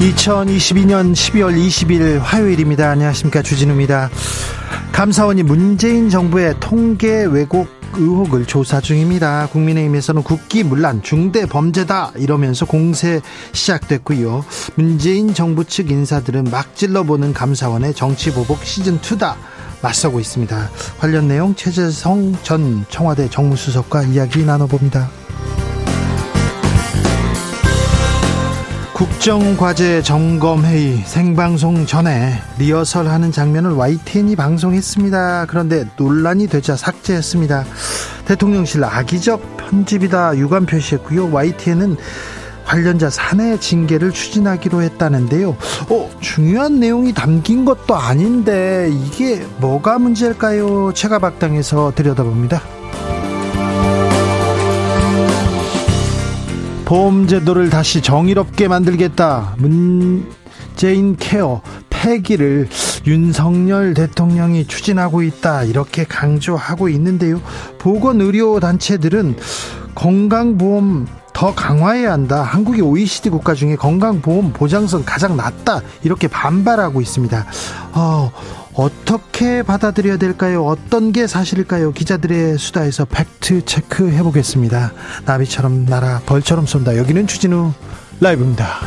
2022년 12월 20일 화요일입니다. 안녕하십니까. 주진우입니다. 감사원이 문재인 정부의 통계 왜곡 의혹을 조사 중입니다. 국민의힘에서는 국기 문란 중대 범죄다 이러면서 공세 시작됐고요. 문재인 정부 측 인사들은 막 찔러보는 감사원의 정치 보복 시즌 2다 맞서고 있습니다. 관련 내용 최재성 전 청와대 정무수석과 이야기 나눠봅니다. 국정과제 점검회의 생방송 전에 리허설 하는 장면을 YTN이 방송했습니다. 그런데 논란이 되자 삭제했습니다. 대통령실 악의적 편집이다 유감 표시했고요. YTN은 관련자 사내 징계를 추진하기로 했다는데요. 어, 중요한 내용이 담긴 것도 아닌데 이게 뭐가 문제일까요? 체가박당에서 들여다봅니다. 보험제도를 다시 정의롭게 만들겠다. 문재인 케어 폐기를 윤석열 대통령이 추진하고 있다. 이렇게 강조하고 있는데요. 보건의료단체들은 건강보험 더 강화해야 한다. 한국이 OECD 국가 중에 건강보험 보장성 가장 낮다. 이렇게 반발하고 있습니다. 어, 어떻게 받아들여야 될까요? 어떤 게 사실일까요? 기자들의 수다에서 팩트 체크 해보겠습니다. 나비처럼 날아 벌처럼 쏜다. 여기는 추진우 라이브입니다.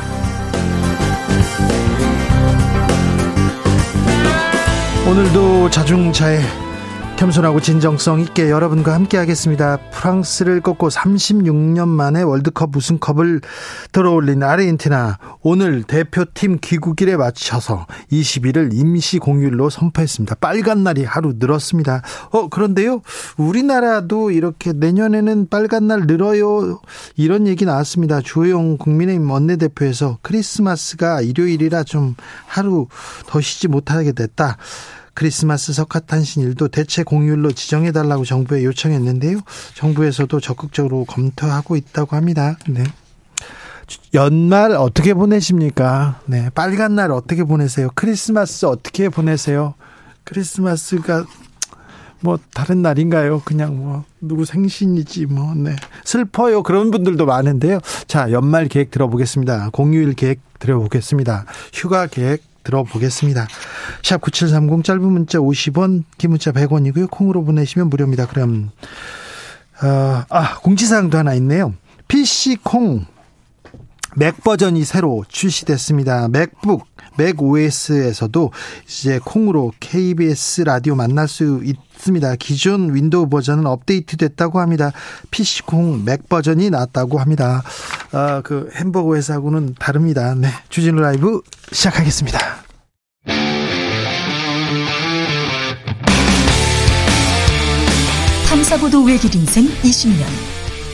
오늘도 자중차에 겸손하고 진정성 있게 여러분과 함께 하겠습니다. 프랑스를 꺾고 36년 만에 월드컵 우승컵을 들어올린 아르헨티나 오늘 대표팀 귀국일에 맞춰서 20일을 임시 공휴일로 선포했습니다. 빨간 날이 하루 늘었습니다. 어 그런데요. 우리나라도 이렇게 내년에는 빨간 날 늘어요. 이런 얘기 나왔습니다. 주호영 국민의힘 원내대표에서 크리스마스가 일요일이라 좀 하루 더 쉬지 못하게 됐다. 크리스마스 석가탄신일도 대체 공휴일로 지정해 달라고 정부에 요청했는데요. 정부에서도 적극적으로 검토하고 있다고 합니다. 네. 연말 어떻게 보내십니까? 네. 빨간 날 어떻게 보내세요? 크리스마스 어떻게 보내세요? 크리스마스가 뭐 다른 날인가요? 그냥 뭐 누구 생신이지 뭐 네. 슬퍼요. 그런 분들도 많은데요. 자, 연말 계획 들어보겠습니다. 공휴일 계획 들어보겠습니다. 휴가 계획 들어보겠습니다. 샵 9730 짧은 문자 50원, 긴 문자 100원이고요. 콩으로 보내시면 무료입니다. 그럼 어, 아, 공지사항도 하나 있네요. PC 콩 맥 버전이 새로 출시됐습니다. 맥북, 맥 OS에서도 이제 콩으로 KBS 라디오 만날 수 있습니다. 기존 윈도우 버전은 업데이트 됐다고 합니다. PC콩 맥 버전이 나왔다고 합니다. 아, 그 햄버거 회사하고는 다릅니다. 네. 주진우 라이브 시작하겠습니다. 탐사보도 외길 인생 20년.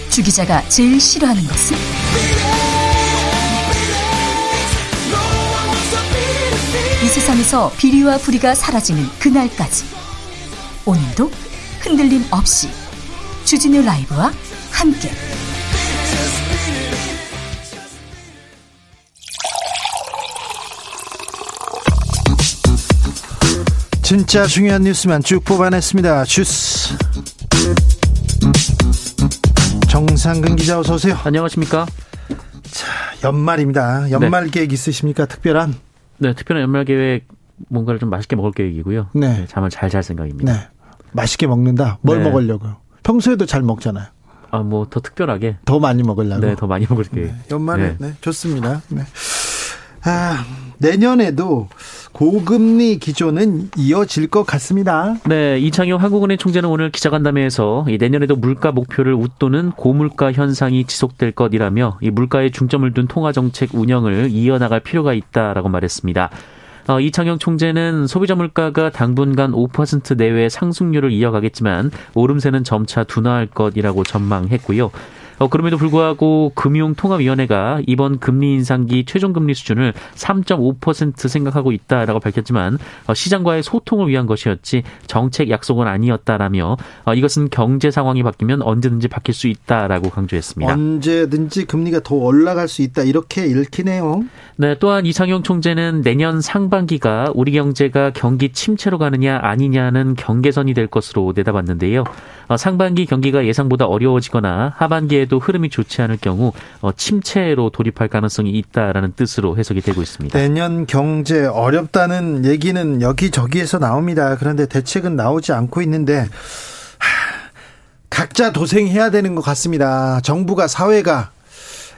주 기자가 제일 싫어하는 것은? 세상에서 비리와 부리가 사라지는 그날까지 오늘도 흔들림 없이 주진우 라이브와 함께 진짜 중요한 뉴스만 쭉 뽑아냈습니다. 주스 정상근 기자 어서 오세요. 안녕하십니까? 자 연말입니다. 연말 네. 계획 있으십니까? 특별한? 네, 특별한 연말 계획 뭔가를 좀 맛있게 먹을 계획이고요. 네. 네 잠을 잘 잘 생각입니다. 네. 맛있게 먹는다. 뭘 네. 먹으려고요? 평소에도 잘 먹잖아요. 아, 뭐 더 특별하게 더 많이 먹으려고. 네, 더 많이 먹을 계획. 네. 연말에 네. 네, 좋습니다. 네. 아, 내년에도 고금리 기조는 이어질 것 같습니다. 네, 이창용 한국은행 총재는 오늘 기자간담회에서 내년에도 물가 목표를 웃도는 고물가 현상이 지속될 것이라며 이 물가에 중점을 둔 통화 정책 운영을 이어나갈 필요가 있다라고 말했습니다. 어, 이창용 총재는 소비자 물가가 당분간 5% 내외 상승률을 이어가겠지만 오름세는 점차 둔화할 것이라고 전망했고요. 어, 그럼에도 불구하고 금융통합위원회가 이번 금리 인상기 최종 금리 수준을 3.5% 생각하고 있다라고 밝혔지만 어, 시장과의 소통을 위한 것이었지 정책 약속은 아니었다라며 어, 이것은 경제 상황이 바뀌면 언제든지 바뀔 수 있다라고 강조했습니다. 언제든지 금리가 더 올라갈 수 있다 이렇게 읽히네요. 네, 또한 이상용 총재는 내년 상반기가 우리 경제가 경기 침체로 가느냐 아니냐는 경계선이 될 것으로 내다봤는데요. 어, 상반기 경기가 예상보다 어려워지거나 하반기에 도 흐름이 좋지 않을 경우 어, 침체로 돌입할 가능성이 있다라는 뜻으로 해석이 되고 있습니다. 내년 경제 어렵다는 얘기는 여기저기에서 나옵니다. 그런데 대책은 나오지 않고 있는데 각자 도생해야 되는 것 같습니다. 정부가 사회가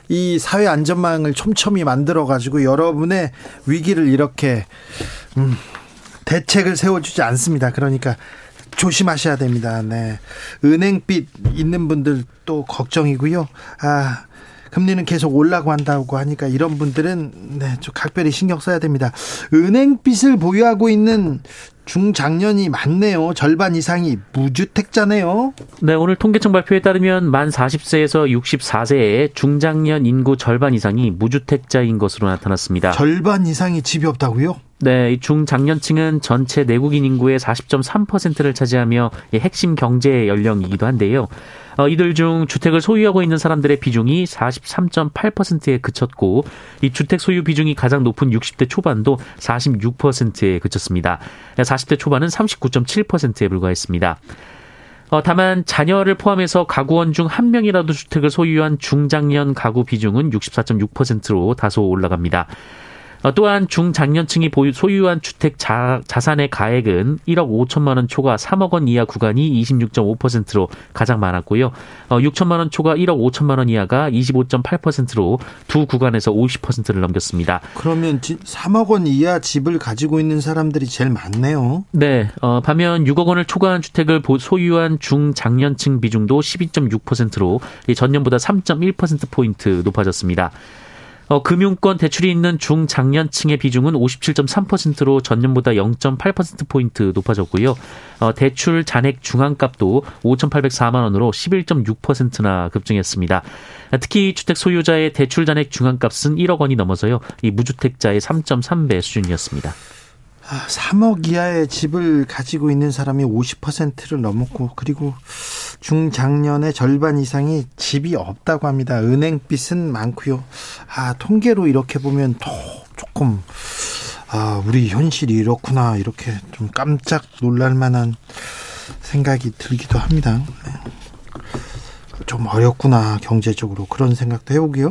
이 사회 안전망을 촘촘히 만들어 가지고 여러분의 위기를 이렇게 음, 대책을 세워주지 않습니다. 그러니까 조심하셔야 됩니다. 네. 은행빚 있는 분들 또 걱정이고요. 아, 금리는 계속 올라고 한다고 하니까 이런 분들은 네, 좀 각별히 신경 써야 됩니다. 은행빚을 보유하고 있는 중장년이 많네요. 절반 이상이 무주택자네요. 네, 오늘 통계청 발표에 따르면 만 40세에서 64세의 중장년 인구 절반 이상이 무주택자인 것으로 나타났습니다. 절반 이상이 집이 없다고요? 네, 중장년층은 전체 내국인 인구의 40.3%를 차지하며 핵심 경제 연령이기도 한데요. 어, 이들 중 주택을 소유하고 있는 사람들의 비중이 43.8%에 그쳤고 이 주택 소유 비중이 가장 높은 60대 초반도 46%에 그쳤습니다. 40대 초반은 39.7%에 불과했습니다. 어, 다만 자녀를 포함해서 가구원 중 한 명이라도 주택을 소유한 중장년 가구 비중은 64.6%로 다소 올라갑니다. 어, 또한 중장년층이 보유, 소유한 주택 자, 자산의 가액은 1억 5천만 원 초과 3억 원 이하 구간이 26.5%로 가장 많았고요. 어, 6천만 원 초과 1억 5천만 원 이하가 25.8%로 두 구간에서 50%를 넘겼습니다. 그러면 3억 원 이하 집을 가지고 있는 사람들이 제일 많네요. 네. 어, 반면 6억 원을 초과한 주택을 소유한 중장년층 비중도 12.6%로 전년보다 3.1%포인트 높아졌습니다. 어, 금융권 대출이 있는 중장년층의 비중은 57.3%로 전년보다 0.8%포인트 높아졌고요. 어, 대출 잔액 중앙값도 5,804만 원으로 11.6%나 급증했습니다. 특히 주택 소유자의 대출 잔액 중앙값은 1억 원이 넘어서요. 이 무주택자의 3.3배 수준이었습니다. 3억 아, 이하의 집을 가지고 있는 사람이 50%를 넘었고 그리고 중장년의 절반 이상이 집이 없다고 합니다. 은행빚은 많고요. 아 통계로 이렇게 보면 더 조금 아 우리 현실이 이렇구나 이렇게 좀 깜짝 놀랄 만한 생각이 들기도 합니다. 네. 좀 어렵구나 경제적으로 그런 생각도 해 보고요.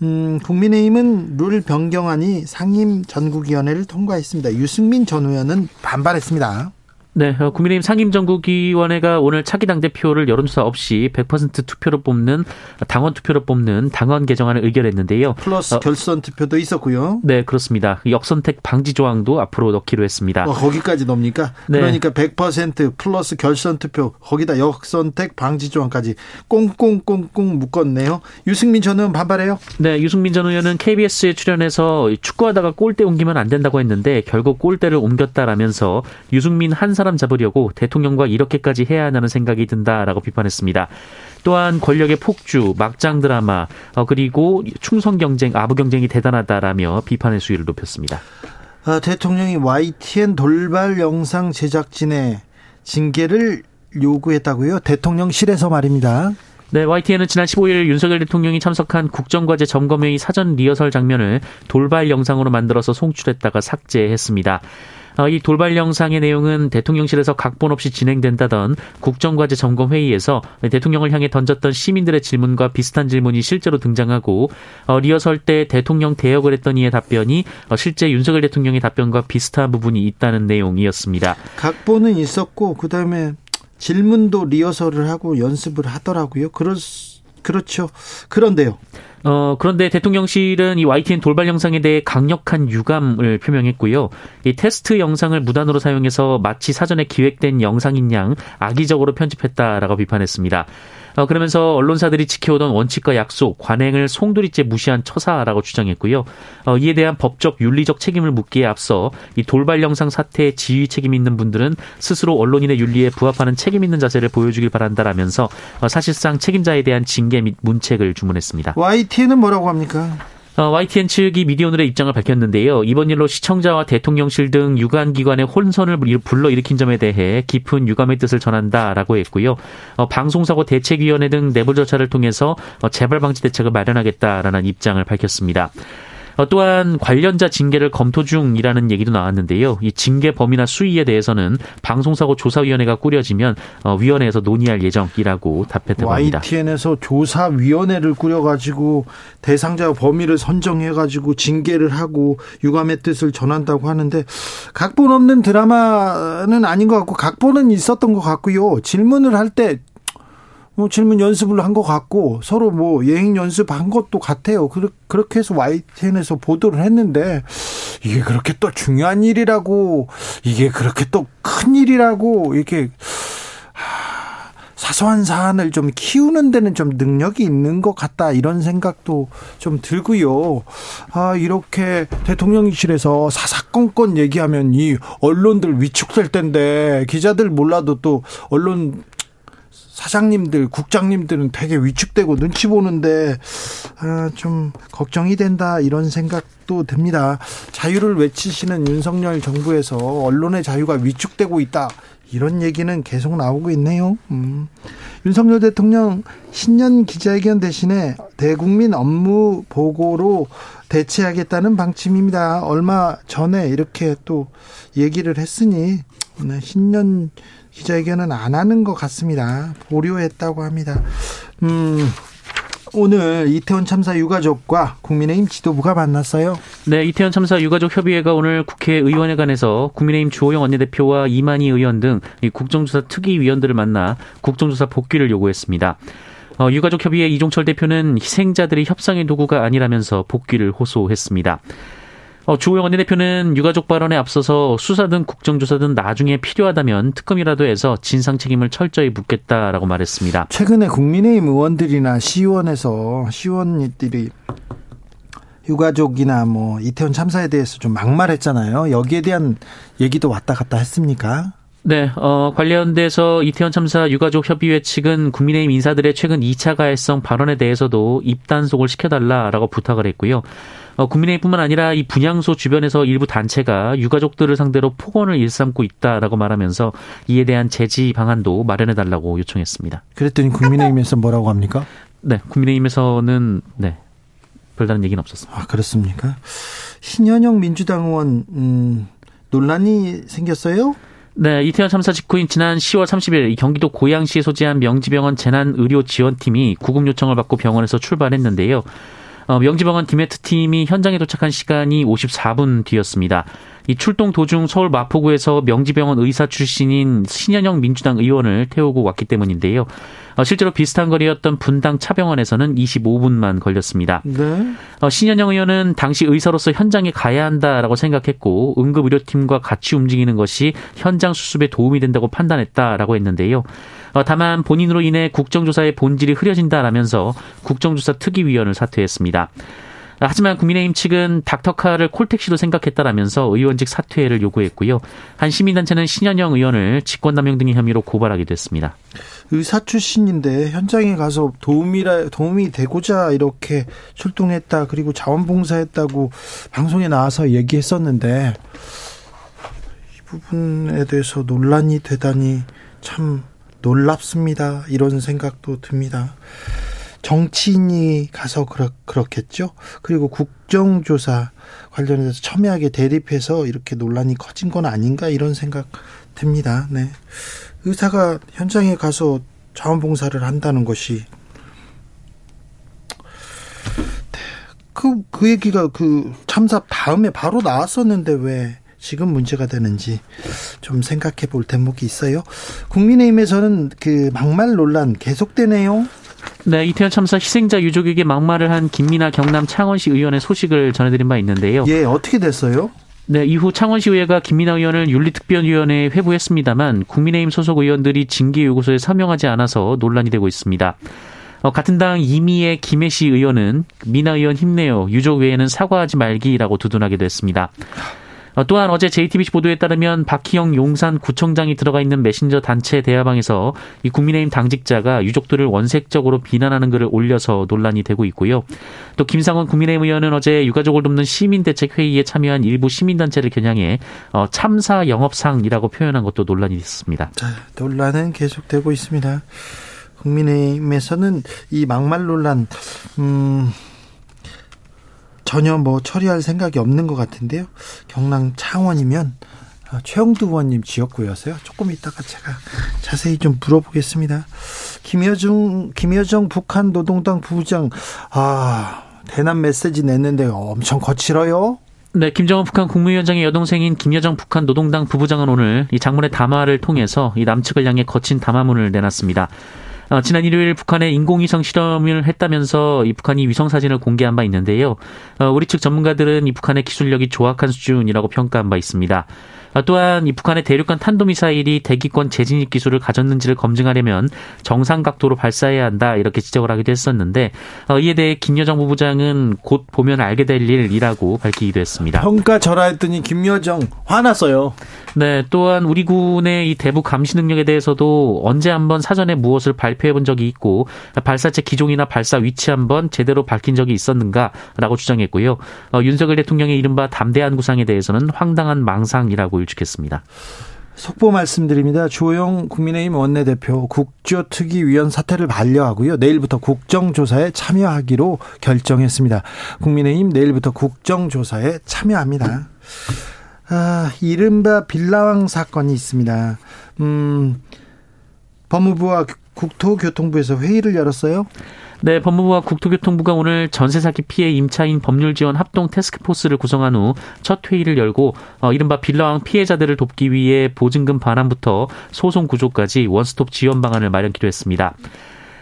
음, 국민의힘은 룰 변경안이 상임 전국위원회를 통과했습니다. 유승민 전 의원은 반발했습니다. 네, 어, 국민의힘 상임정국위원회가 오늘 차기 당대표를 여론조사 없이 100% 투표로 뽑는 당원 투표로 뽑는 당원 개정안을 의결했는데요. 플러스 어, 결선 투표도 있었고요. 네, 그렇습니다. 역선택 방지 조항도 앞으로 넣기로 했습니다. 어, 거기까지 넣습니까? 네. 그러니까 100% 플러스 결선 투표 거기다 역선택 방지 조항까지 꽁꽁꽁꽁 묶었네요. 유승민 전 의원 반발해요? 네, 유승민 전 의원은 KBS에 출연해서 축구하다가 골대 옮기면 안 된다고 했는데 결국 골대를 옮겼다라면서 유승민 한사 람 잡으려고 대통령과 이렇게까지 해야 하는 생각이 든다라고 비판했습니다. 또한 권력의 폭주, 막장 드라마, 어, 그리고 충성 경쟁, 아부 경쟁이 대단하다라며 비판의 수위를 높였습니다. 아, 대통령이 YTN 돌발 영상 제작진의 징계를 요구했다고요? 대통령실에서 말입니다. 네, YTN은 지난 15일 윤석열 대통령이 참석한 국정과제 점검회의 사전 리허설 장면을 돌발 영상으로 만들어서 송출했다가 삭제했습니다. 어, 이 돌발 영상의 내용은 대통령실에서 각본 없이 진행된다던 국정과제 점검 회의에서 대통령을 향해 던졌던 시민들의 질문과 비슷한 질문이 실제로 등장하고 어, 리허설 때 대통령 대역을 했던 이의 답변이 어, 실제 윤석열 대통령의 답변과 비슷한 부분이 있다는 내용이었습니다. 각본은 있었고 그다음에 질문도 리허설을 하고 연습을 하더라고요. 그럴 그렇죠. 그런데요. 어, 그런데 대통령실은 이 YTN 돌발 영상에 대해 강력한 유감을 표명했고요. 이 테스트 영상을 무단으로 사용해서 마치 사전에 기획된 영상인 양 악의적으로 편집했다라고 비판했습니다. 어, 그러면서 언론사들이 지켜오던 원칙과 약속, 관행을 송두리째 무시한 처사라고 주장했고요. 어, 이에 대한 법적 윤리적 책임을 묻기에 앞서 이 돌발 영상 사태에 지휘 책임 있는 분들은 스스로 언론인의 윤리에 부합하는 책임 있는 자세를 보여주길 바란다라면서 어, 사실상 책임자에 대한 징계 및 문책을 주문했습니다. YTN은 뭐라고 합니까? 어, YTN 측이 미디어오늘의 입장을 밝혔는데요. 이번 일로 시청자와 대통령실 등 유관기관의 혼선을 불러일으킨 점에 대해 깊은 유감의 뜻을 전한다라고 했고요. 어, 방송사고 대책위원회 등 내부 절차를 통해서 어, 재발 방지 대책을 마련하겠다라는 입장을 밝혔습니다. 어, 또한 관련자 징계를 검토 중이라는 얘기도 나왔는데요. 이 징계 범위나 수위에 대해서는 방송사고 조사위원회가 꾸려지면 어, 위원회에서 논의할 예정이라고 답했다고 합니다. YTN에서 조사위원회를 꾸려가지고 대상자 범위를 선정해가지고 징계를 하고 유감의 뜻을 전한다고 하는데 각본 없는 드라마는 아닌 것 같고 각본은 있었던 것 같고요. 질문을 할때 뭐 질문 연습을 한 것 같고 서로 뭐 예행 연습한 것도 같아요. 그렇게 해서 YTN에서 보도를 했는데 이게 그렇게 또 중요한 일이라고 이게 그렇게 또 큰 일이라고 이렇게 사소한 사안을 좀 키우는 데는 좀 능력이 있는 것 같다 이런 생각도 좀 들고요. 아 이렇게 대통령실에서 사사건건 얘기하면 이 언론들 위축될 텐데 기자들 몰라도 또 언론 사장님들, 국장님들은 되게 위축되고 눈치 보는데 아, 좀 걱정이 된다 이런 생각도 듭니다. 자유를 외치시는 윤석열 정부에서 언론의 자유가 위축되고 있다. 이런 얘기는 계속 나오고 있네요. 음. 윤석열 대통령 신년 기자회견 대신에 대국민 업무 보고로 대체하겠다는 방침입니다. 얼마 전에 이렇게 또 얘기를 했으니 네, 신년 기자회견은 안 하는 것 같습니다. 보류했다고 합니다. 음, 오늘 이태원 참사 유가족과 국민의힘 지도부가 만났어요. 네, 이태원 참사 유가족 협의회가 오늘 국회의원회관에서 국민의힘 주호영 원내대표와 이만희 의원 등 국정조사 특위위원들을 만나 국정조사 복귀를 요구했습니다. 어, 유가족 협의회 이종철 대표는 희생자들이 협상의 도구가 아니라면서 복귀를 호소했습니다. 어, 주호영 원내대표는 유가족 발언에 앞서서 수사 등 국정조사 등 나중에 필요하다면 특검이라도 해서 진상 책임을 철저히 묻겠다라고 말했습니다. 최근에 국민의힘 의원들이나 시의원에서 시의원들이 유가족이나 뭐 이태원 참사에 대해서 좀 막말했잖아요. 여기에 대한 얘기도 왔다 갔다 했습니까? 네, 어, 관련돼서 이태원 참사 유가족 협의회 측은 국민의힘 인사들의 최근 2차 가해성 발언에 대해서도 입단속을 시켜달라라고 부탁을 했고요. 어, 국민의힘뿐만 아니라 이 분향소 주변에서 일부 단체가 유가족들을 상대로 폭언을 일삼고 있다라고 말하면서 이에 대한 제지 방안도 마련해 달라고 요청했습니다. 그랬더니 국민의힘에서 뭐라고 합니까? 네, 국민의힘에서는 네 별다른 얘기는 없었습니다. 아 그렇습니까? 신현영 민주당 의원 음, 논란이 생겼어요? 네, 이태원 참사 직후인 지난 10월 30일 경기도 고양시에 소재한 명지병원 재난의료지원팀이 구급 요청을 받고 병원에서 출발했는데요. 어, 명지병원 디메트 팀이 현장에 도착한 시간이 54분 뒤였습니다. 이 출동 도중 서울 마포구에서 명지병원 의사 출신인 신현영 민주당 의원을 태우고 왔기 때문인데요. 어, 실제로 비슷한 거리였던 분당 차병원에서는 25분만 걸렸습니다. 네. 어, 신현영 의원은 당시 의사로서 현장에 가야 한다라고 생각했고 응급의료팀과 같이 움직이는 것이 현장 수습에 도움이 된다고 판단했다라고 했는데요. 어, 다만 본인으로 인해 국정조사의 본질이 흐려진다라면서 국정조사 특위위원을 사퇴했습니다. 하지만 국민의힘 측은 닥터카를 콜택시로 생각했다라면서 의원직 사퇴를 요구했고요. 한 시민단체는 신현영 의원을 직권남용 등의 혐의로 고발하기도 했습니다. 의사 출신인데 현장에 가서 도움이라 도움이 되고자 이렇게 출동했다 그리고 자원봉사했다고 방송에 나와서 얘기했었는데 이 부분에 대해서 논란이 되다니 참 놀랍습니다. 이런 생각도 듭니다. 정치인이 가서 그렇, 그렇겠죠. 그리고 국정조사 관련해서 첨예하게 대립해서 이렇게 논란이 커진 건 아닌가 이런 생각 듭니다. 네. 의사가 현장에 가서 자원봉사를 한다는 것이 그, 그 얘기가 그 참사 다음에 바로 나왔었는데 왜 지금 문제가 되는지 좀 생각해 볼 대목이 있어요. 국민의힘에서는 그 막말 논란 계속되네요. 네, 이태원 참사 희생자 유족에게 막말을 한 김민아 경남 창원시 의원의 소식을 전해드린 바 있는데요. 예, 어떻게 됐어요? 네, 이후 창원시의회가 김민아 의원을 윤리특별위원회에 회부했습니다만 국민의힘 소속 의원들이 징계 요구서에 서명하지 않아서 논란이 되고 있습니다. 어, 같은 당 이미의 김혜시 의원은 민아 의원 힘내요. 유족 외에는 사과하지 말기라고 두둔하기도 했습니다. 어, 또한 어제 JTBC 보도에 따르면 박희영 용산 구청장이 들어가 있는 메신저 단체 대화방에서 이 국민의힘 당직자가 유족들을 원색적으로 비난하는 글을 올려서 논란이 되고 있고요. 또 김상원 국민의힘 의원은 어제 유가족을 돕는 시민대책 회의에 참여한 일부 시민단체를 겨냥해 어, 참사 영업상이라고 표현한 것도 논란이 있습니다. 네, 논란은 계속되고 있습니다. 국민의힘에서는 이 막말 논란, 음, 전혀 뭐 처리할 생각이 없는 것 같은데요. 경남 창원이면 어, 최영두 의원님 지역구여서요. 조금 이따가 제가 자세히 좀 물어보겠습니다. 김여중, 김여정 북한 노동당 부부장, 아, 대남 메시지 냈는데 엄청 거칠어요. 네, 김정은 북한 국무위원장의 여동생인 김여정 북한 노동당 부부장은 오늘 이 장문의 담화를 통해서 이 남측을 향해 거친 담화문을 내놨습니다. 어, 지난 일요일 북한에 인공위성 실험을 했다면서 이 북한이 위성 사진을 공개한 바 있는데요. 어, 우리 측 전문가들은 이 북한의 기술력이 조악한 수준이라고 평가한 바 있습니다. 아, 또한 이 북한의 대륙간 탄도미사일이 대기권 재진입 기술을 가졌는지를 검증하려면 정상 각도로 발사해야 한다 이렇게 지적을 하기도 했었는데 어, 이에 대해 김여정 부부장은 곧 보면 알게 될 일이라고 밝히기도 했습니다. 평가 절하했더니 김여정 화났어요. 네, 또한 우리 군의 이 대북 감시 능력에 대해서도 언제 한번 사전에 무엇을 발표해 본 적이 있고 발사체 기종이나 발사 위치 한번 제대로 밝힌 적이 있었는가라고 주장했고요. 어, 윤석열 대통령의 이른바 담대한 구상에 대해서는 황당한 망상이라고 일축했습니다. 속보 말씀드립니다. 조영 국민의힘 원내대표 국조특위위원 사퇴를 반려하고요. 내일부터 국정조사에 참여하기로 결정했습니다. 국민의힘 내일부터 국정조사에 참여합니다. 아, 이른바 빌라왕 사건이 있습니다. 음, 법무부와 국토교통부에서 회의를 열었어요. 네, 법무부와 국토교통부가 오늘 전세 사기 피해 임차인 법률 지원 합동 테스크포스를 구성한 후 첫 회의를 열고 어, 이른바 빌라왕 피해자들을 돕기 위해 보증금 반환부터 소송 구조까지 원스톱 지원 방안을 마련키로 했습니다.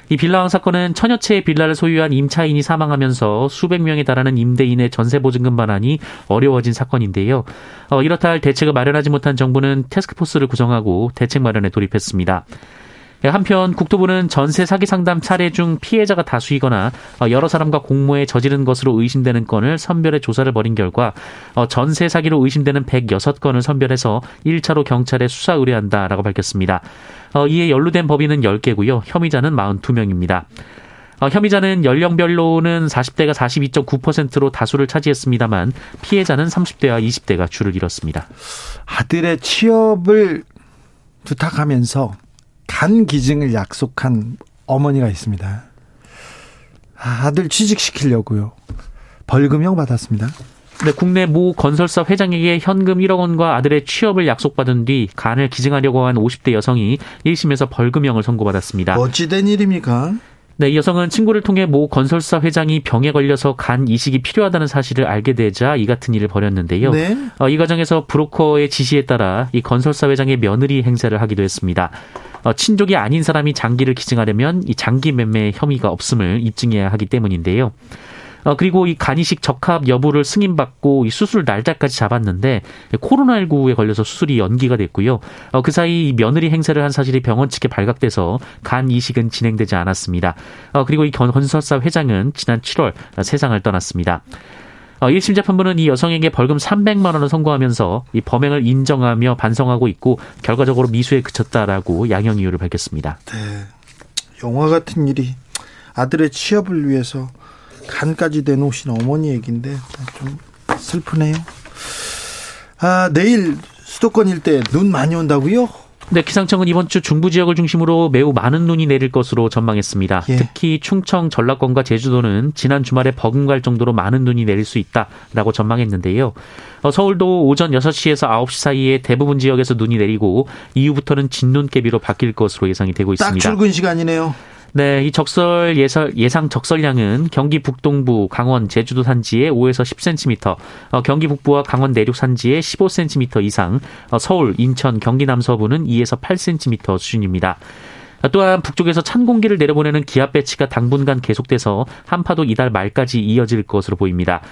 이 빌라왕 사건은 천여 채의 빌라를 소유한 임차인이 사망하면서 수백 명에 달하는 임대인의 전세 보증금 반환이 어려워진 사건인데요. 어, 이렇다 할 대책을 마련하지 못한 정부는 테스크포스를 구성하고 대책 마련에 돌입했습니다. 예, 한편 국토부는 전세 사기 상담 차례 중 피해자가 다수이거나 어, 여러 사람과 공모에 저지른 것으로 의심되는 건을 선별해 조사를 벌인 결과 어, 전세 사기로 의심되는 106건을 선별해서 1차로 경찰에 수사 의뢰한다라고 밝혔습니다. 어, 이에 연루된 법인은 10개고요. 혐의자는 42명입니다. 혐의자는 연령별로는 40대가 42.9%로 다수를 차지했습니다만 피해자는 30대와 20대가 줄을 이뤘습니다. 아들의 취업을 부탁하면서 간 기증을 약속한 어머니가 있습니다. 아, 아들 취직시키려고요. 벌금형 받았습니다. 네, 국내 모 건설사 회장에게 현금 1억 원과 아들의 취업을 약속받은 뒤 간을 기증하려고 한 50대 여성이 1심에서 벌금형을 선고받았습니다. 어찌된 일입니까? 네, 이 여성은 친구를 통해 모 건설사 회장이 병에 걸려서 간 이식이 필요하다는 사실을 알게 되자 이 같은 일을 벌였는데요. 네? 어, 이 과정에서 브로커의 지시에 따라 이 건설사 회장의 며느리 행세를 하기도 했습니다. 어, 친족이 아닌 사람이 장기를 기증하려면 이 장기 매매 혐의가 없음을 입증해야 하기 때문인데요. 어, 그리고 이 간이식 적합 여부를 승인받고 이 수술 날짜까지 잡았는데 코로나19에 걸려서 수술이 연기가 됐고요. 어, 그 사이 며느리 행세를 한 사실이 병원 측에 발각돼서 간 이식은 진행되지 않았습니다. 어, 그리고 이 건설사 회장은 지난 7월 세상을 떠났습니다. 1심 어, 재판부는 이 여성에게 벌금 300만 원을 선고하면서 이 범행을 인정하며 반성하고 있고 결과적으로 미수에 그쳤다라고 양형 이유를 밝혔습니다. 네. 영화 같은 일이 아들의 취업을 위해서 간까지 내놓으신 어머니 얘기인데 좀 슬프네요. 아, 내일 수도권 일대 눈 많이 온다고요? 네, 기상청은 이번 주 중부 지역을 중심으로 매우 많은 눈이 내릴 것으로 전망했습니다. 예. 특히 충청, 전라권과 제주도는 지난 주말에 버금갈 정도로 많은 눈이 내릴 수 있다라고 전망했는데요. 어, 서울도 오전 6시에서 9시 사이에 대부분 지역에서 눈이 내리고 이후부터는 진눈깨비로 바뀔 것으로 예상이 되고 있습니다. 딱 출근 시간이네요. 네, 이 적설 예상, 예상 적설량은 경기 북동부, 강원, 제주도 산지에 5에서 10cm, 어, 경기 북부와 강원 내륙 산지에 15cm 이상, 어, 서울, 인천, 경기 남서부는 2에서 8cm 수준입니다. 또한 북쪽에서 찬 공기를 내려보내는 기압 배치가 당분간 계속돼서 한파도 이달 말까지 이어질 것으로 보입니다.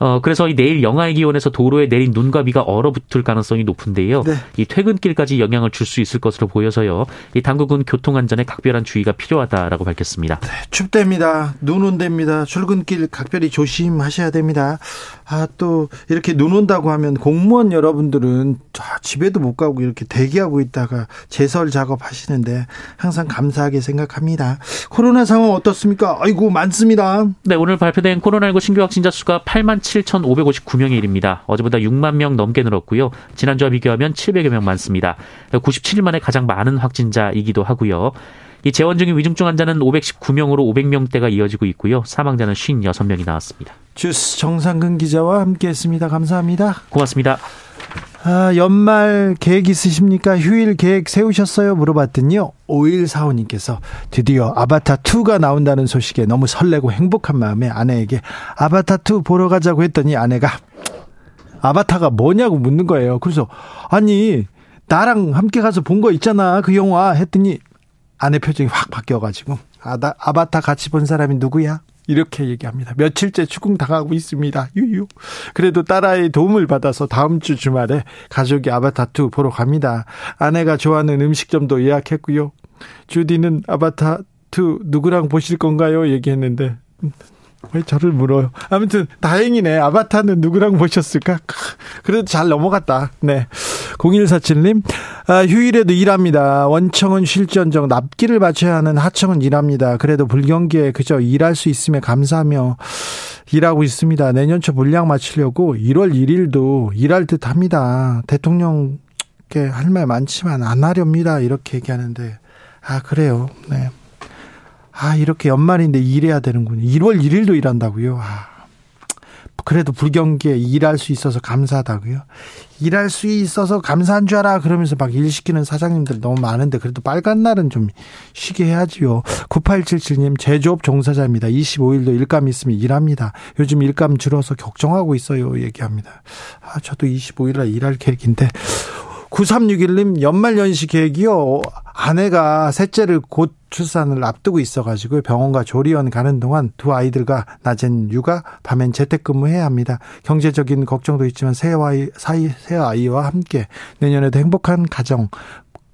어, 그래서 이 내일 영하의 기온에서 도로에 내린 눈과 비가 얼어붙을 가능성이 높은데요. 네. 이 퇴근길까지 영향을 줄 수 있을 것으로 보여서요. 이 당국은 교통 안전에 각별한 주의가 필요하다라고 밝혔습니다. 네, 춥답니다. 눈 온답니다. 출근길 각별히 조심하셔야 됩니다. 아, 또 이렇게 눈 온다고 하면 공무원 여러분들은 집에도 못 가고 이렇게 대기하고 있다가 제설 작업 하시는데 항상 감사하게 생각합니다. 코로나 상황 어떻습니까? 아이고 많습니다. 네, 오늘 발표된 코로나19 신규 확진자 수가 8만 7,559명에 이릅니다. 어제보다 6만 명 넘게 늘었고요. 지난주와 비교하면 700여 명 많습니다. 97일 만에 가장 많은 확진자이기도 하고요. 이 재원 중인 위중증 환자는 519명으로 500명대가 이어지고 있고요. 사망자는 56명이 나왔습니다. 주스 정상근 기자와 함께했습니다. 감사합니다. 고맙습니다. 아, 연말 계획 있으십니까? 휴일 계획 세우셨어요? 물어봤더니요. 5145님께서 드디어 아바타2가 나온다는 소식에 너무 설레고 행복한 마음에 아내에게 아바타2 보러 가자고 했더니 아내가 아바타가 뭐냐고 묻는 거예요. 그래서 아니 나랑 함께 가서 본 거 있잖아 그 영화 했더니 아내 표정이 확 바뀌어가지고 아다, 아바타 같이 본 사람이 누구야? 이렇게 얘기합니다. 며칠째 추궁 당하고 있습니다. 유유. 그래도 딸아이의 도움을 받아서 다음 주 주말에 가족이 아바타2 보러 갑니다. 아내가 좋아하는 음식점도 예약했고요. 주디는 아바타2 누구랑 보실 건가요? 얘기했는데 왜 저를 물어요? 아무튼 다행이네. 아바타는 누구랑 보셨을까? 그래도 잘 넘어갔다. 네. 0147님, 아, 휴일에도 일합니다. 원청은 쉴전정 납기를 맞춰야 하는 하청은 일합니다. 그래도 불경기에 그저 일할 수 있으면 감사하며 일하고 있습니다. 내년 초 물량 맞추려고 1월 1일도 일할 듯 합니다. 대통령께 할 말 많지만 안 하렵니다. 이렇게 얘기하는데, 아, 그래요. 네. 아, 이렇게 연말인데 일해야 되는군요. 1월 1일도 일한다고요. 아. 그래도 불경기에 일할 수 있어서 감사하다고요. 일할 수 있어서 감사한 줄 알아. 그러면서 막 일 시키는 사장님들 너무 많은데 그래도 빨간 날은 좀 쉬게 해야지요. 9877님 제조업 종사자입니다. 25일도 일감 있으면 일합니다. 요즘 일감 줄어서 걱정하고 있어요. 얘기합니다. 아, 저도 25일 날 일할 계획인데 9361님 연말 연시 계획이요. 아내가 셋째를 곧 출산을 앞두고 있어가지고 병원과 조리원 가는 동안 두 아이들과 낮엔 육아, 밤엔 재택근무해야 합니다. 경제적인 걱정도 있지만 새 아이, 새 아이와 함께 내년에도 행복한 가정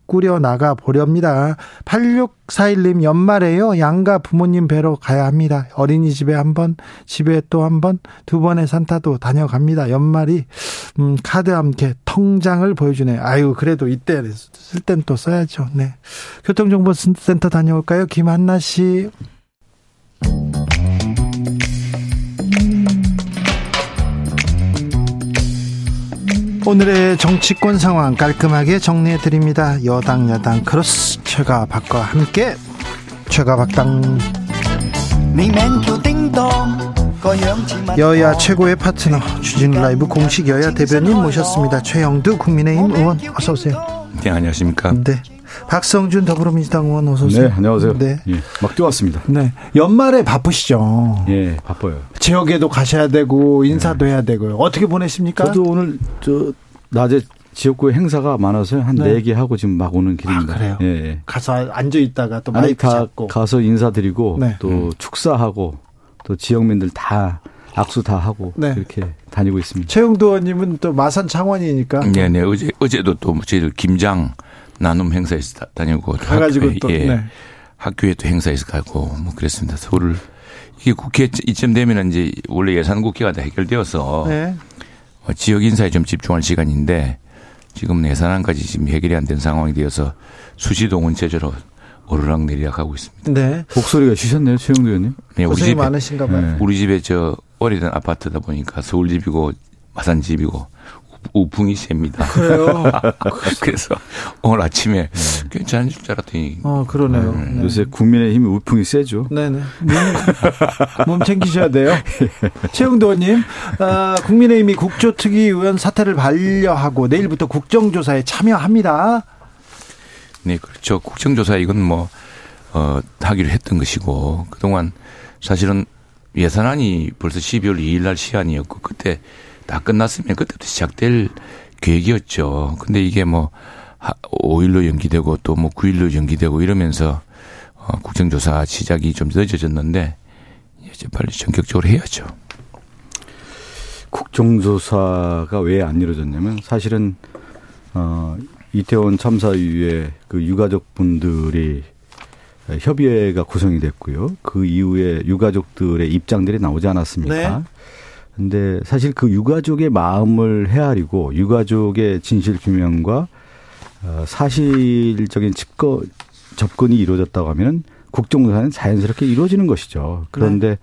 꾸려 나가 보렵니다. 8641님 연말에요. 양가 부모님 뵈러 가야 합니다. 어린이집에 한 번, 집에 또 한 번, 두 번의 산타도 다녀갑니다. 연말이 음, 카드 함께 통장을 보여주네. 아유 그래도 이때 쓸 땐 또 써야죠. 네. 교통정보센터 다녀올까요? 김한나 씨. 오늘의 정치권 상황 깔끔하게 정리해 드립니다. 여당 야당 크로스 최가 박과 함께 최가박당 여야 최고의 파트너 주진우 라이브 공식 여야 대변인 모셨습니다. 최형두 국민의힘 의원 어서 오세요. 네 안녕하십니까. 네. 박성준 더불어민주당 의원 어서 오세요. 네, 안녕하세요. 네. 예, 막 뛰어왔습니다. 네. 연말에 바쁘시죠? 예, 바빠요. 지역에도 가셔야 되고 인사도 네. 해야 되고요. 어떻게 보내십니까? 저도 오늘 저 낮에 지역구에 행사가 많아서 한 네개 하고 지금 막 오는 길입니다. 아, 그래요? 예, 예. 가서 앉아 있다가 또 마이크 잡고 가서 인사드리고 네. 또 음. 축사하고 또 지역민들 다 악수 다 하고 네. 이렇게 다니고 있습니다. 최영도 의원님은 또 마산 창원이니까. 네네 네. 어제 어제도 또 저희들 김장 나눔 행사에서 다니고 가가지고 또 예, 네. 학교에 또 행사에서 가고 뭐 그랬습니다. 서울 이게 국회 이쯤 되면은 이제 원래 예산 국회가 다 해결되어서 네. 어, 지역 인사에 좀 집중할 시간인데 지금 예산안까지 지금 해결이 안 된 상황이 되어서 수시 동원 제재로 오르락 내리락 하고 있습니다. 네. 목소리가 쉬셨네요, 최영도 의원님. 네, 우리 집에 많으신가 봐요. 네. 우리 집에 저 오래된 아파트다 보니까 서울 집이고 마산 집이고 우풍이 셉니다. 그래요. 그래서 오늘 아침에 네. 괜찮은 줄 알았더니. 어, 그러네요. 네. 네. 요새 국민의힘이 우풍이 세죠. 네네. 몸, 몸 챙기셔야 돼요. 최영도 의원님, 아, 국민의힘이 국조특위 의원 사퇴를 반려하고 내일부터 국정조사에 참여합니다. 네, 그렇죠. 국정조사 이건 뭐, 어, 하기로 했던 것이고, 그동안 사실은 예산안이 벌써 12월 2일 날 시한이었고, 그때 다 끝났으면 그때부터 시작될 계획이었죠. 근데 이게 뭐 5일로 연기되고 또 뭐 9일로 연기되고 이러면서 어, 국정조사 시작이 좀 늦어졌는데 이제 빨리 전격적으로 해야죠. 국정조사가 왜 안 이루어졌냐면 사실은 어 이태원 참사 이후에 그 유가족 분들이 협의회가 구성이 됐고요. 그 이후에 유가족들의 입장들이 나오지 않았습니까? 네. 근데 사실 그 유가족의 마음을 헤아리고 유가족의 진실 규명과 어, 사실적인 집거, 접근이 이루어졌다고 하면 국정조사는 자연스럽게 이루어지는 것이죠. 그런데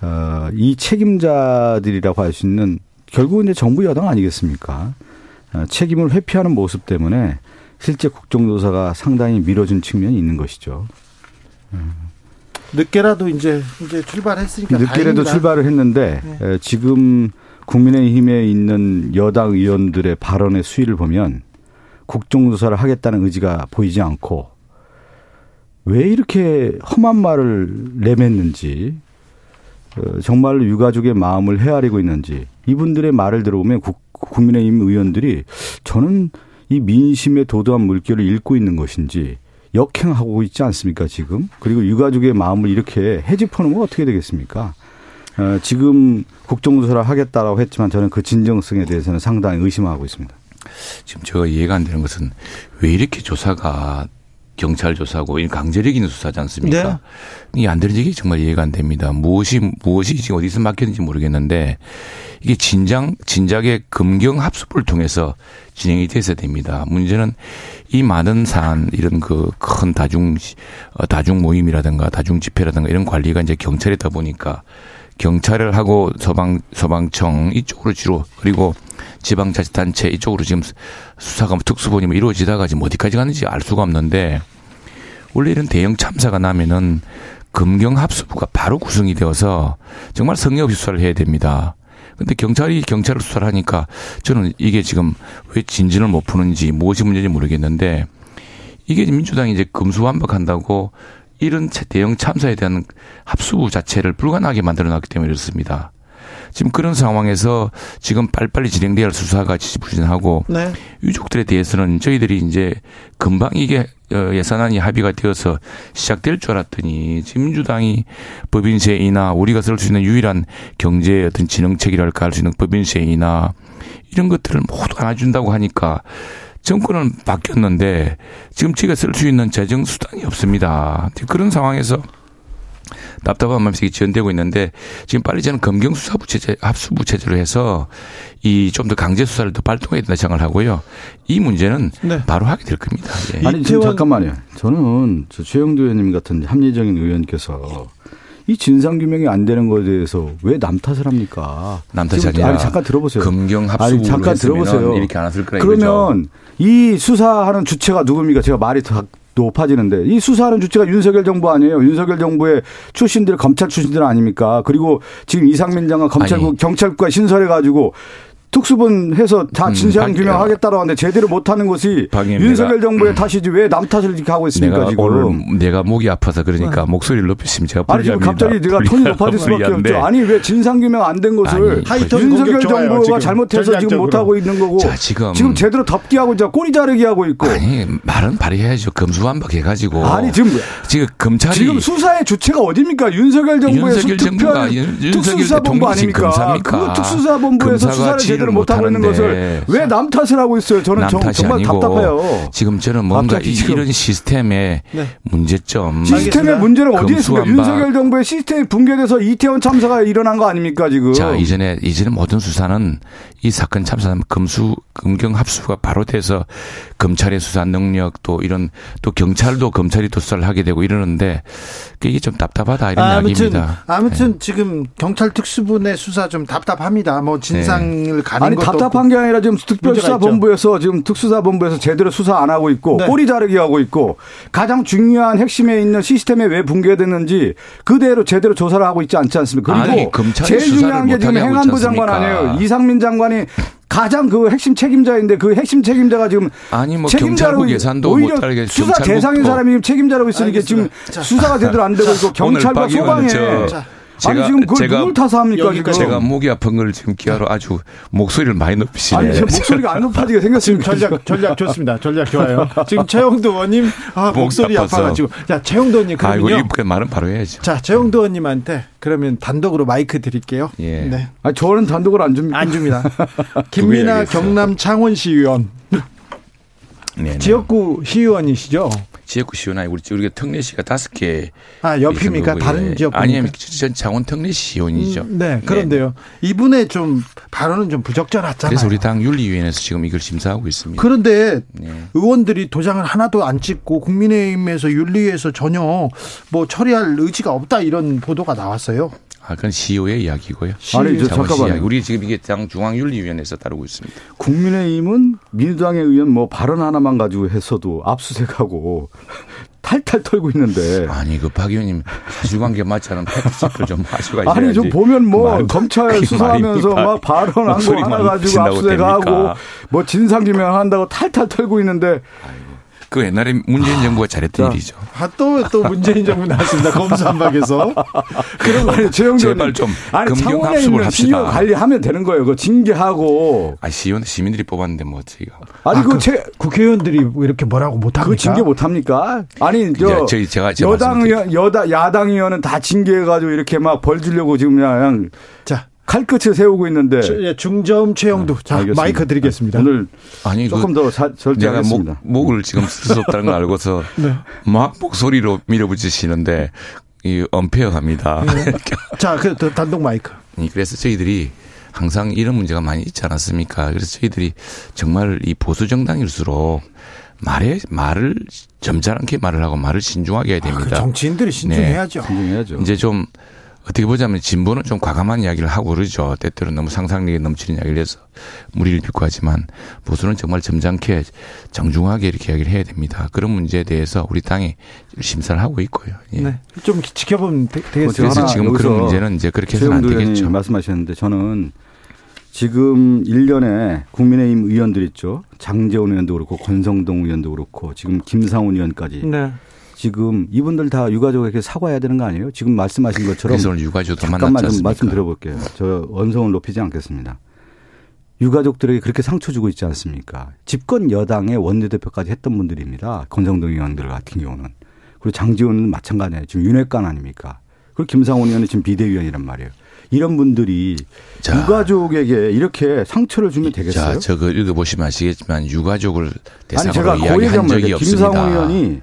네. 어, 이 책임자들이라고 할 수 있는 결국은 이제 정부 여당 아니겠습니까? 어, 책임을 회피하는 모습 때문에 실제 국정조사가 상당히 미뤄진 측면이 있는 것이죠. 음. 늦게라도 이제 이제 출발했으니까 늦게라도 다행이다. 출발을 했는데 네. 지금 국민의힘에 있는 여당 의원들의 발언의 수위를 보면 국정조사를 하겠다는 의지가 보이지 않고 왜 이렇게 험한 말을 내뱉는지 어, 정말로 유가족의 마음을 헤아리고 있는지 이분들의 말을 들어보면 국민의힘 의원들이 저는 이 민심의 도도한 물결을 읽고 있는 것인지 역행하고 있지 않습니까 지금 그리고 유가족의 마음을 이렇게 해집어놓으면 어떻게 되겠습니까? 어, 지금 국정조사를 하겠다라고 했지만 저는 그 진정성에 대해서는 상당히 의심하고 있습니다. 지금 제가 이해가 안 되는 것은 왜 이렇게 조사가 경찰 조사고 이 강제력 있는 수사지 않습니까? 네. 이안 되는 게 정말 이해가 안 됩니다. 무엇이 무엇이 지금 어디서 막혔는지 모르겠는데 이게 진작 진작에 금경 합수를 통해서 진행이 돼서 됩니다. 문제는 이 많은 사안 이런 그 큰 다중 어, 다중 모임이라든가 다중 집회라든가 이런 관리가 이제 경찰이다 보니까 경찰을 하고 소방 소방청 이쪽으로 주로 그리고 지방자치단체 이쪽으로 지금 수사가 뭐 특수본이 뭐 이루어지다가 지금 어디까지 가는지 알 수가 없는데 원래 이런 대형 참사가 나면은 금경합수부가 바로 구성이 되어서 정말 성의 없이 수사를 해야 됩니다. 근데 경찰이 경찰을 수사를 하니까 저는 이게 지금 왜 진진을 못 푸는지 무엇이 문제인지 모르겠는데 이게 민주당이 이제 금수완박한다고 이런 대형 참사에 대한 합수부 자체를 불가능하게 만들어 놨기 때문에 이렇습니다. 지금 그런 상황에서 지금 빨리빨리 진행돼야 할 수사가 지지부진하고 네. 유족들에 대해서는 저희들이 이제 금방 이게 어, 예산안이 합의가 되어서 시작될 줄 알았더니 지금 민주당이 법인세이나 우리가 쓸 수 있는 유일한 경제 어떤 진흥책이랄까 할 수 있는 법인세이나 이런 것들을 모두 안아준다고 하니까 정권은 바뀌었는데 지금 제가 쓸 수 있는 재정 수단이 없습니다. 그런 상황에서 답답한 마음이 지연되고 있는데 지금 빨리 저는 검경 수사부 체제 합수부 체제로 해서 이 좀 더 강제 수사를 더 발동해야 된다 생각을 하고요. 이 문제는 네. 바로 하게 될 겁니다. 예. 아니 지금 잠깐만요. 저는 저 최영도 의원님 같은 합리적인 의원께서 이 진상 규명이 안 되는 것에 대해서 왜 남 탓을 합니까? 남 탓이 아니라 아니 잠깐 들어보세요. 검경 합수부 아니 잠깐 들어보세요. 이렇게 안 왔을 거라 그러면 이 수사하는 주체가 누굽니까? 제가 말이 더 높아지는데 이 수사하는 주체가 윤석열 정부 아니에요. 윤석열 정부의 출신들 검찰 출신들 아닙니까? 그리고 지금 이상민 장관 검찰국 경찰국과 신설해 가지고 특수본 해서 다 음, 진상 규명하겠다고 하는데 제대로 못하는 것이 윤석열 정부의 음. 탓이지 왜 남 탓을 이렇게 하고 있습니까 내가 지금? 오늘 내가 목이 아파서 그러니까 네. 목소리를 높였으면 제가 아니 지금 갑자기 내가 톤이 높아질 수밖에 없죠. 아니 왜 진상 규명 안 된 것을 아니, 윤석열 정부가 좋아요, 잘못해서 지금 못 하고 있는 거고 자, 지금 지금 제대로 덮기 하고 이제 꼬리 자르기 하고 있고 아니 말은 발휘해야죠. 검수완박 해가지고 아니 지금 지금 검찰이 지금 수사의 주체가 어디입니까? 윤석열 정부의 윤석열 정부가 특수사본부 아닙니까? 그 특수사본부에서 수사를 제대로 못 하고 있는 것을 것을 왜 남 탓을 하고 있어요? 저는 정, 말 답답해요. 지금 저는 뭔가 이, 이런 시스템의 네. 문제점. 시스템의 문제는 어디에 있습니까? 윤석열 정부의 시스템이 붕괴돼서 이태원 참사가 일어난 거 아닙니까 지금? 자 이전에 이전에 모든 수사는 이 사건 참사는 금수 금경 합수가 바로 돼서 검찰의 수사 능력 또 이런 또 경찰도 검찰이 또 수사를 하게 되고 이러는데 이게 좀 답답하다 이런 아, 아무튼, 이야기입니다. 아무튼 네. 지금 경찰 특수분의 수사 좀 답답합니다. 뭐 진상을 네. 가는 아니, 것도 답답한 게 아니라 지금 특별수사본부에서 지금 특수사본부에서 제대로 수사 안 하고 있고 네. 꼬리 자르기 하고 있고 가장 중요한 핵심에 있는 시스템에 왜 붕괴됐는지 그대로 제대로 조사를 하고 있지 않지 않습니까? 그리고 아니, 제일 중요한 게 지금 행안부 장관 아니에요. 이상민 장관이 가장 그 핵심 책임자인데 그 핵심 책임자가 지금 아니 뭐 책임자로 예산도 오히려 수사 대상인 사람이 책임자라고 있으니까 지금 자. 수사가 제대로 안 되고 있고 경찰과 소방에 제가 아니 지금 그걸 제가 누굴 타서 합니까? 여기까지 제가 목이 아픈 걸 지금 기하로 아주 목소리를 많이 높이시네. 아니 제 목소리가 안 높아지게 생겼습니다. 전략 전략 좋습니다. 전략 좋아요. 지금 최영도 의원님 아, 목소리 아파서. 아파가지고 자 최영도 의원님 아이고 그러면요. 이렇게 말은 바로 해야죠. 자 최영도 의원님한테 그러면 단독으로 마이크 드릴게요. 예. 네. 아니 저는 단독으로 안 줍니까? 안 줍니다. 김민아. 경남 창원시 의원 네, 네. 지역구 시의원이시죠? 지역구 시원하게 우리 우리가 특례시가 다섯 개. 아 옆입니까? 다른. 지역구 아니면 전 창원 특례시 시원이죠. 음, 네, 그런데요. 이분의 좀 발언은 좀 부적절하잖아요. 그래서 우리 당 윤리위원회에서 지금 이걸 심사하고 있습니다. 그런데 네. 의원들이 도장을 하나도 안 찍고 국민의힘에서 윤리위에서 전혀 뭐 처리할 의지가 없다 이런 보도가 나왔어요. 아, 그건 CEO의 이야기고요. 아니, 저 잠깐만요. 이야기. 우리 지금 이게 당 중앙윤리위원회에서 따르고 있습니다. 국민의힘은 민주당의 의원 뭐 발언 하나만 가지고 했어도 압수색하고 탈탈 털고 있는데 아니 그박 의원님 사실관계 맞지 않은 팩트체크를 좀 하시고 아니 하셔야지. 좀 보면 뭐 말- 검찰 수사하면서? 막 발언한 거 하나 가지고 압수색하고? 뭐 진상 규명한다고 탈탈 털고 있는데 그 옛날에 문재인 정부가 잘했던 자, 일이죠. 아, 또, 또 문재인 정부 나왔습니다. 검수한박에서. 그런 아니 최영도 제발 좀 아니 합숙을 있는 합시다. CEO 관리하면 되는 거예요. 그거 징계하고 아 시의원 시민들이 뽑았는데 뭐 저희가 아니 아, 그거 그제 국회의원들이 왜 이렇게 뭐라고 못합니까? 그거 징계 못 합니까? 아니 저 저희 제가 제가 여당. 의원 여당 야당 의원은 다 징계해가지고 이렇게 막 벌 주려고 지금 그냥 자, 칼끝을 세우고 있는데 저- 예, 중점 최영도. 자, 네. 알겠습니다. 마이크 드리겠습니다. 오늘 아니 조금 그 더 절제하겠습니다. 목, 목을 지금 쓸 수 없다는 걸 알고서 네. 막 목소리로 밀어붙이시는데 이 언페어합니다. 자, 그, 또 단독 마이크. 그래서 저희들이 항상 이런 문제가 많이 있지 않았습니까? 그래서 저희들이 정말 이 보수 정당일수록 말에 말을 점잖게 말을 하고 말을 신중하게 해야 그 됩니다. 정치인들이 신중해야죠. 진정해야죠. 이제 좀 어떻게 보자면 진보는 좀 과감한 이야기를 하고 그러죠. 때때로 너무 상상력이 넘치는 이야기를 해서 무리를 빚고 하지만 보수는 정말 점잖게 정중하게 이렇게 이야기를 해야 됩니다. 그런 문제에 대해서 우리 당이 심사를 하고 있고요. 예. 네. 좀 지켜보면 되, 되겠습니다. 그래서 지금 그런 문제는 이제 그렇게 해서는 안 되겠죠. 말씀하셨는데 저는 지금 일년에 국민의힘 의원들 있죠. 장재원 의원도 그렇고 권성동 의원도 그렇고 지금 김상훈 의원까지 네. 지금 이분들 다 유가족에게 사과해야 되는 거 아니에요? 지금 말씀하신 것처럼 그래서 유가족도 잠깐만 좀? 말씀 드려볼게요. 저 언성을 높이지 않겠습니다. 유가족들에게 그렇게 상처 주고 있지 않습니까? 집권 여당의 원내대표까지 했던 분들입니다. 권성동 의원들 같은 경우는. 그리고 장지원은 마찬가지예요. 지금 윤회관 아닙니까? 그리고 김상원 의원은 지금 비대위원이란 말이에요. 이런 분들이 자. 유가족에게 이렇게 상처를 주면 되겠어요? 자, 저거 읽어보시면 아시겠지만 유가족을 대상으로 제가 그 이야기한 적이. 없습니다. 김상원 의원이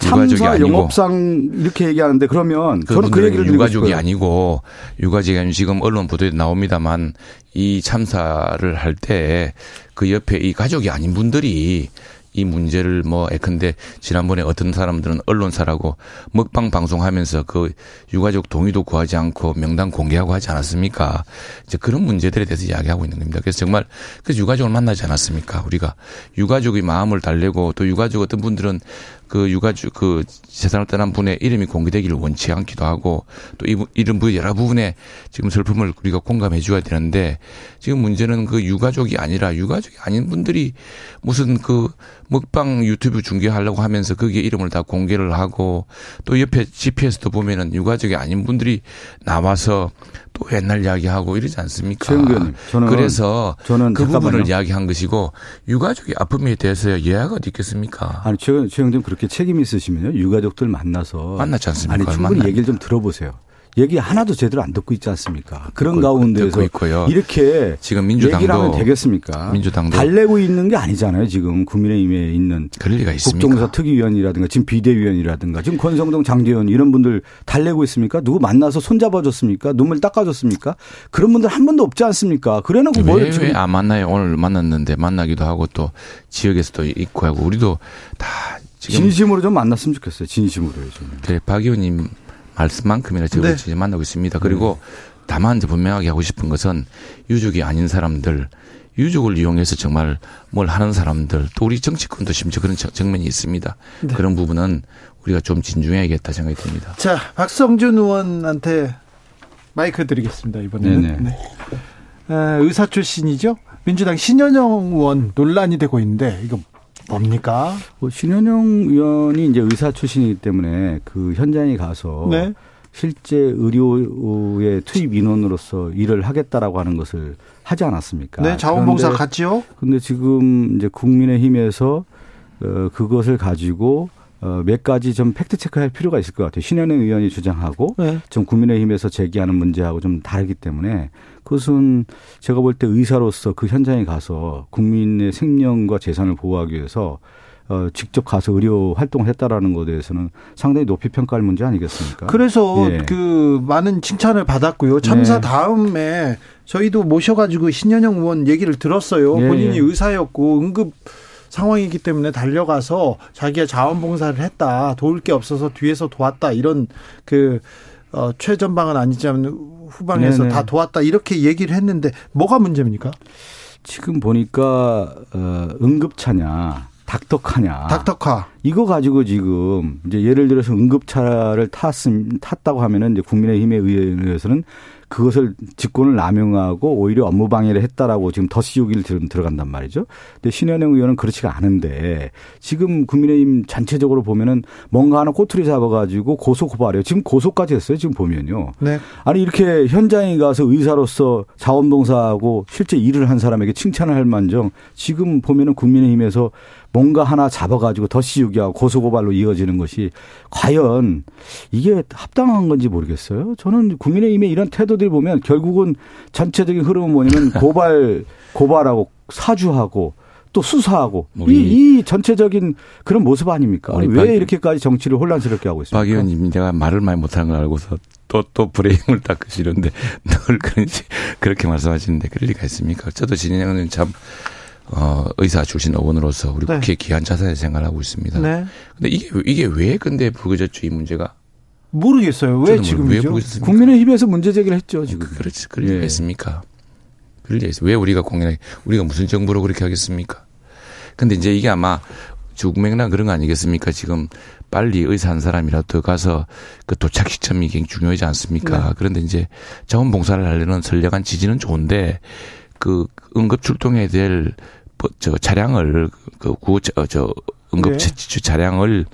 참사 아니고 영업상 이렇게 얘기하는데 그러면 저는 그 얘기를 유가족이. 아니고 유가족이 아니고 지금 언론 보도에 나옵니다만 이 참사를 할 때 그 옆에 이 가족이 아닌 분들이 이 문제를 뭐 예컨대 지난번에 어떤 사람들은 언론사라고 먹방 방송하면서 그 유가족 동의도 구하지 않고 명단 공개하고 하지 않았습니까? 이제 그런 문제들에 대해서 이야기하고 있는 겁니다. 그래서 정말 그 유가족을 만나지 않았습니까? 우리가 유가족의 마음을 달래고 또 유가족 어떤 분들은 그 유가족 그 세상을 떠난 분의 이름이 공개되기를 원치 않기도 하고 또 이- 이런 부 여러 부분에 지금 슬픔을 우리가 공감해 줘야 되는데 지금 문제는 그 유가족이 아니라 유가족이 아닌 분들이 무슨 그 먹방 유튜브 중계하려고 하면서 거기에 이름을 다 공개를 하고 또 옆에 GPS도 보면은 유가족이 아닌 분들이 나와서 또 옛날 이야기하고 이러지 않습니까? 의원님, 저는 그래서 저는 그 부분을 잠깐만요. 이야기한 것이고 유가족의 아픔에 대해서 예화가 어디 있겠습니까? 아니 최, 최영님 그렇게 책임 있으시면요 유가족들 만나서 만났지 않습니까? 아니 충분히 만납니다. 얘기를 좀 들어보세요. 얘기 하나도 제대로 안 듣고 있지 않습니까? 그런 듣고 가운데서 있고요. 이렇게 지금 민주당도 얘기를 하면 되겠습니까? 민주당도 달래고 있는 게 아니잖아요. 지금 국민의힘에 있는? 국정조사 특위위원이라든가 지금 비대위원이라든가 지금 권성동 장재원 이런 분들 달래고 있습니까? 누구 만나서 손잡아줬습니까? 눈물 닦아줬습니까? 그런 분들 한 번도 없지 않습니까? 그래놓고 뭘 왜, 지금 왜안 만나요? 오늘 만났는데 만나기도 하고 또 지역에서도 있고 하고 우리도 다 진심으로 좀 만났으면 좋겠어요. 진심으로요. 좀. 그래, 박 의원님 말씀만큼이나 지금 네. 만나고 있습니다. 그리고 다만 이제 분명하게 하고 싶은 것은 유족이 아닌 사람들, 유족을 이용해서 정말 뭘 하는 사람들, 또 우리 정치권도 심지어 그런 정- 정면이 있습니다. 네. 그런 부분은 우리가 좀 진중해야겠다 생각이 듭니다. 자, 박성준 의원한테 마이크 드리겠습니다, 이번에는. 네. 에, 의사 출신이죠? 민주당 신현영 의원 논란이 되고 있는데, 이거 뭡니까? 뭐 신현영 의원이 이제 의사 출신이기 때문에 그 현장에 가서 네. 실제 의료의 투입 인원으로서 일을 하겠다라고 하는 것을 하지 않았습니까? 네, 자원봉사 갔지요. 근데 지금 이제 국민의힘에서 어 그것을 가지고 어, 몇 가지 좀 팩트 체크할 필요가 있을 것 같아요. 신현영 의원이 주장하고 네. 좀 국민의힘에서 제기하는 문제하고 좀 다르기 때문에 그것은 제가 볼 때 의사로서 그 현장에 가서 국민의 생명과 재산을 보호하기 위해서 어, 직접 가서 의료 활동을 했다라는 것에 대해서는 상당히 높이 평가할 문제 아니겠습니까? 그래서 예. 그 많은 칭찬을 받았고요. 참사 네. 다음에 저희도 모셔가지고 신현영 의원 얘기를 들었어요. 예, 본인이 예. 의사였고 응급 상황이기 때문에 달려가서 자기가 자원봉사를 했다. 도울 게 없어서 뒤에서 도왔다. 이런 그 어, 최전방은 아니지만 후방에서 네네. 다 도왔다. 이렇게 얘기를 했는데 뭐가 문제입니까? 지금 보니까 어, 응급차냐 닥터카냐 닥터카. 이거 가지고 지금 이제 예를 들어서 응급차를 탔음 탔다고 하면은 이제 국민의힘에 의해서는 그것을 직권을 남용하고 오히려 업무 방해를 했다라고 지금 덧씌우기를 들- 들어간단 말이죠. 근데 신현영 의원은 그렇지가 않은데 지금 국민의힘 전체적으로 보면은 뭔가 하나 꼬투리 잡아가지고 고소 고발해요. 지금 고소까지 했어요. 지금 보면요. 네. 아니 이렇게 현장에 가서 의사로서 자원봉사하고 실제 일을 한 사람에게 칭찬을 할 만정 지금 보면은 국민의힘에서 뭔가 하나 잡아가지고 덧씌우기하고 고소고발로 이어지는 것이 과연 이게 합당한 건지 모르겠어요. 저는 국민의힘의 이런 태도들 보면 결국은 전체적인 흐름은 뭐냐면 고발 고발하고 사주하고 또 수사하고 우리- 이, 이 전체적인 그런 모습 아닙니까? 왜 박- 이렇게까지 정치를 혼란스럽게 하고 있습니까? 박 의원님 제가 말을 많이 못하는 걸 알고서 또, 또 브레이크를 닦으시는데 늘 그런지 그렇게 말씀하시는데 그럴 리가 있습니까? 저도 진행은 참, 어, 의사 출신 의원으로서 우리 네. 국회 귀한 자산을 생각하고 있습니다. 네. 근데 이게, 이게 왜 근데 이 문제가? 모르겠어요. 왜 지금이죠? 국민의힘에서 문제 제기를 했죠 지금. 그렇지, 그럴 리가 예. 있습니까? 그럴 리가 있어. 왜 우리가 공연에, 우리가 무슨 정부로 그렇게 하겠습니까? 근데 이제 이게 아마 주맥락 그런 거 아니겠습니까? 지금 빨리 의사 한 사람이라도 가서 그 도착 시점이 굉장히 중요하지 않습니까? 네. 그런데 이제 자원봉사를 하려는 선량한 지지는 좋은데 그 응급 출동해야 될 저 차량을 그 구호 저, 저 응급 네. 채취 차량을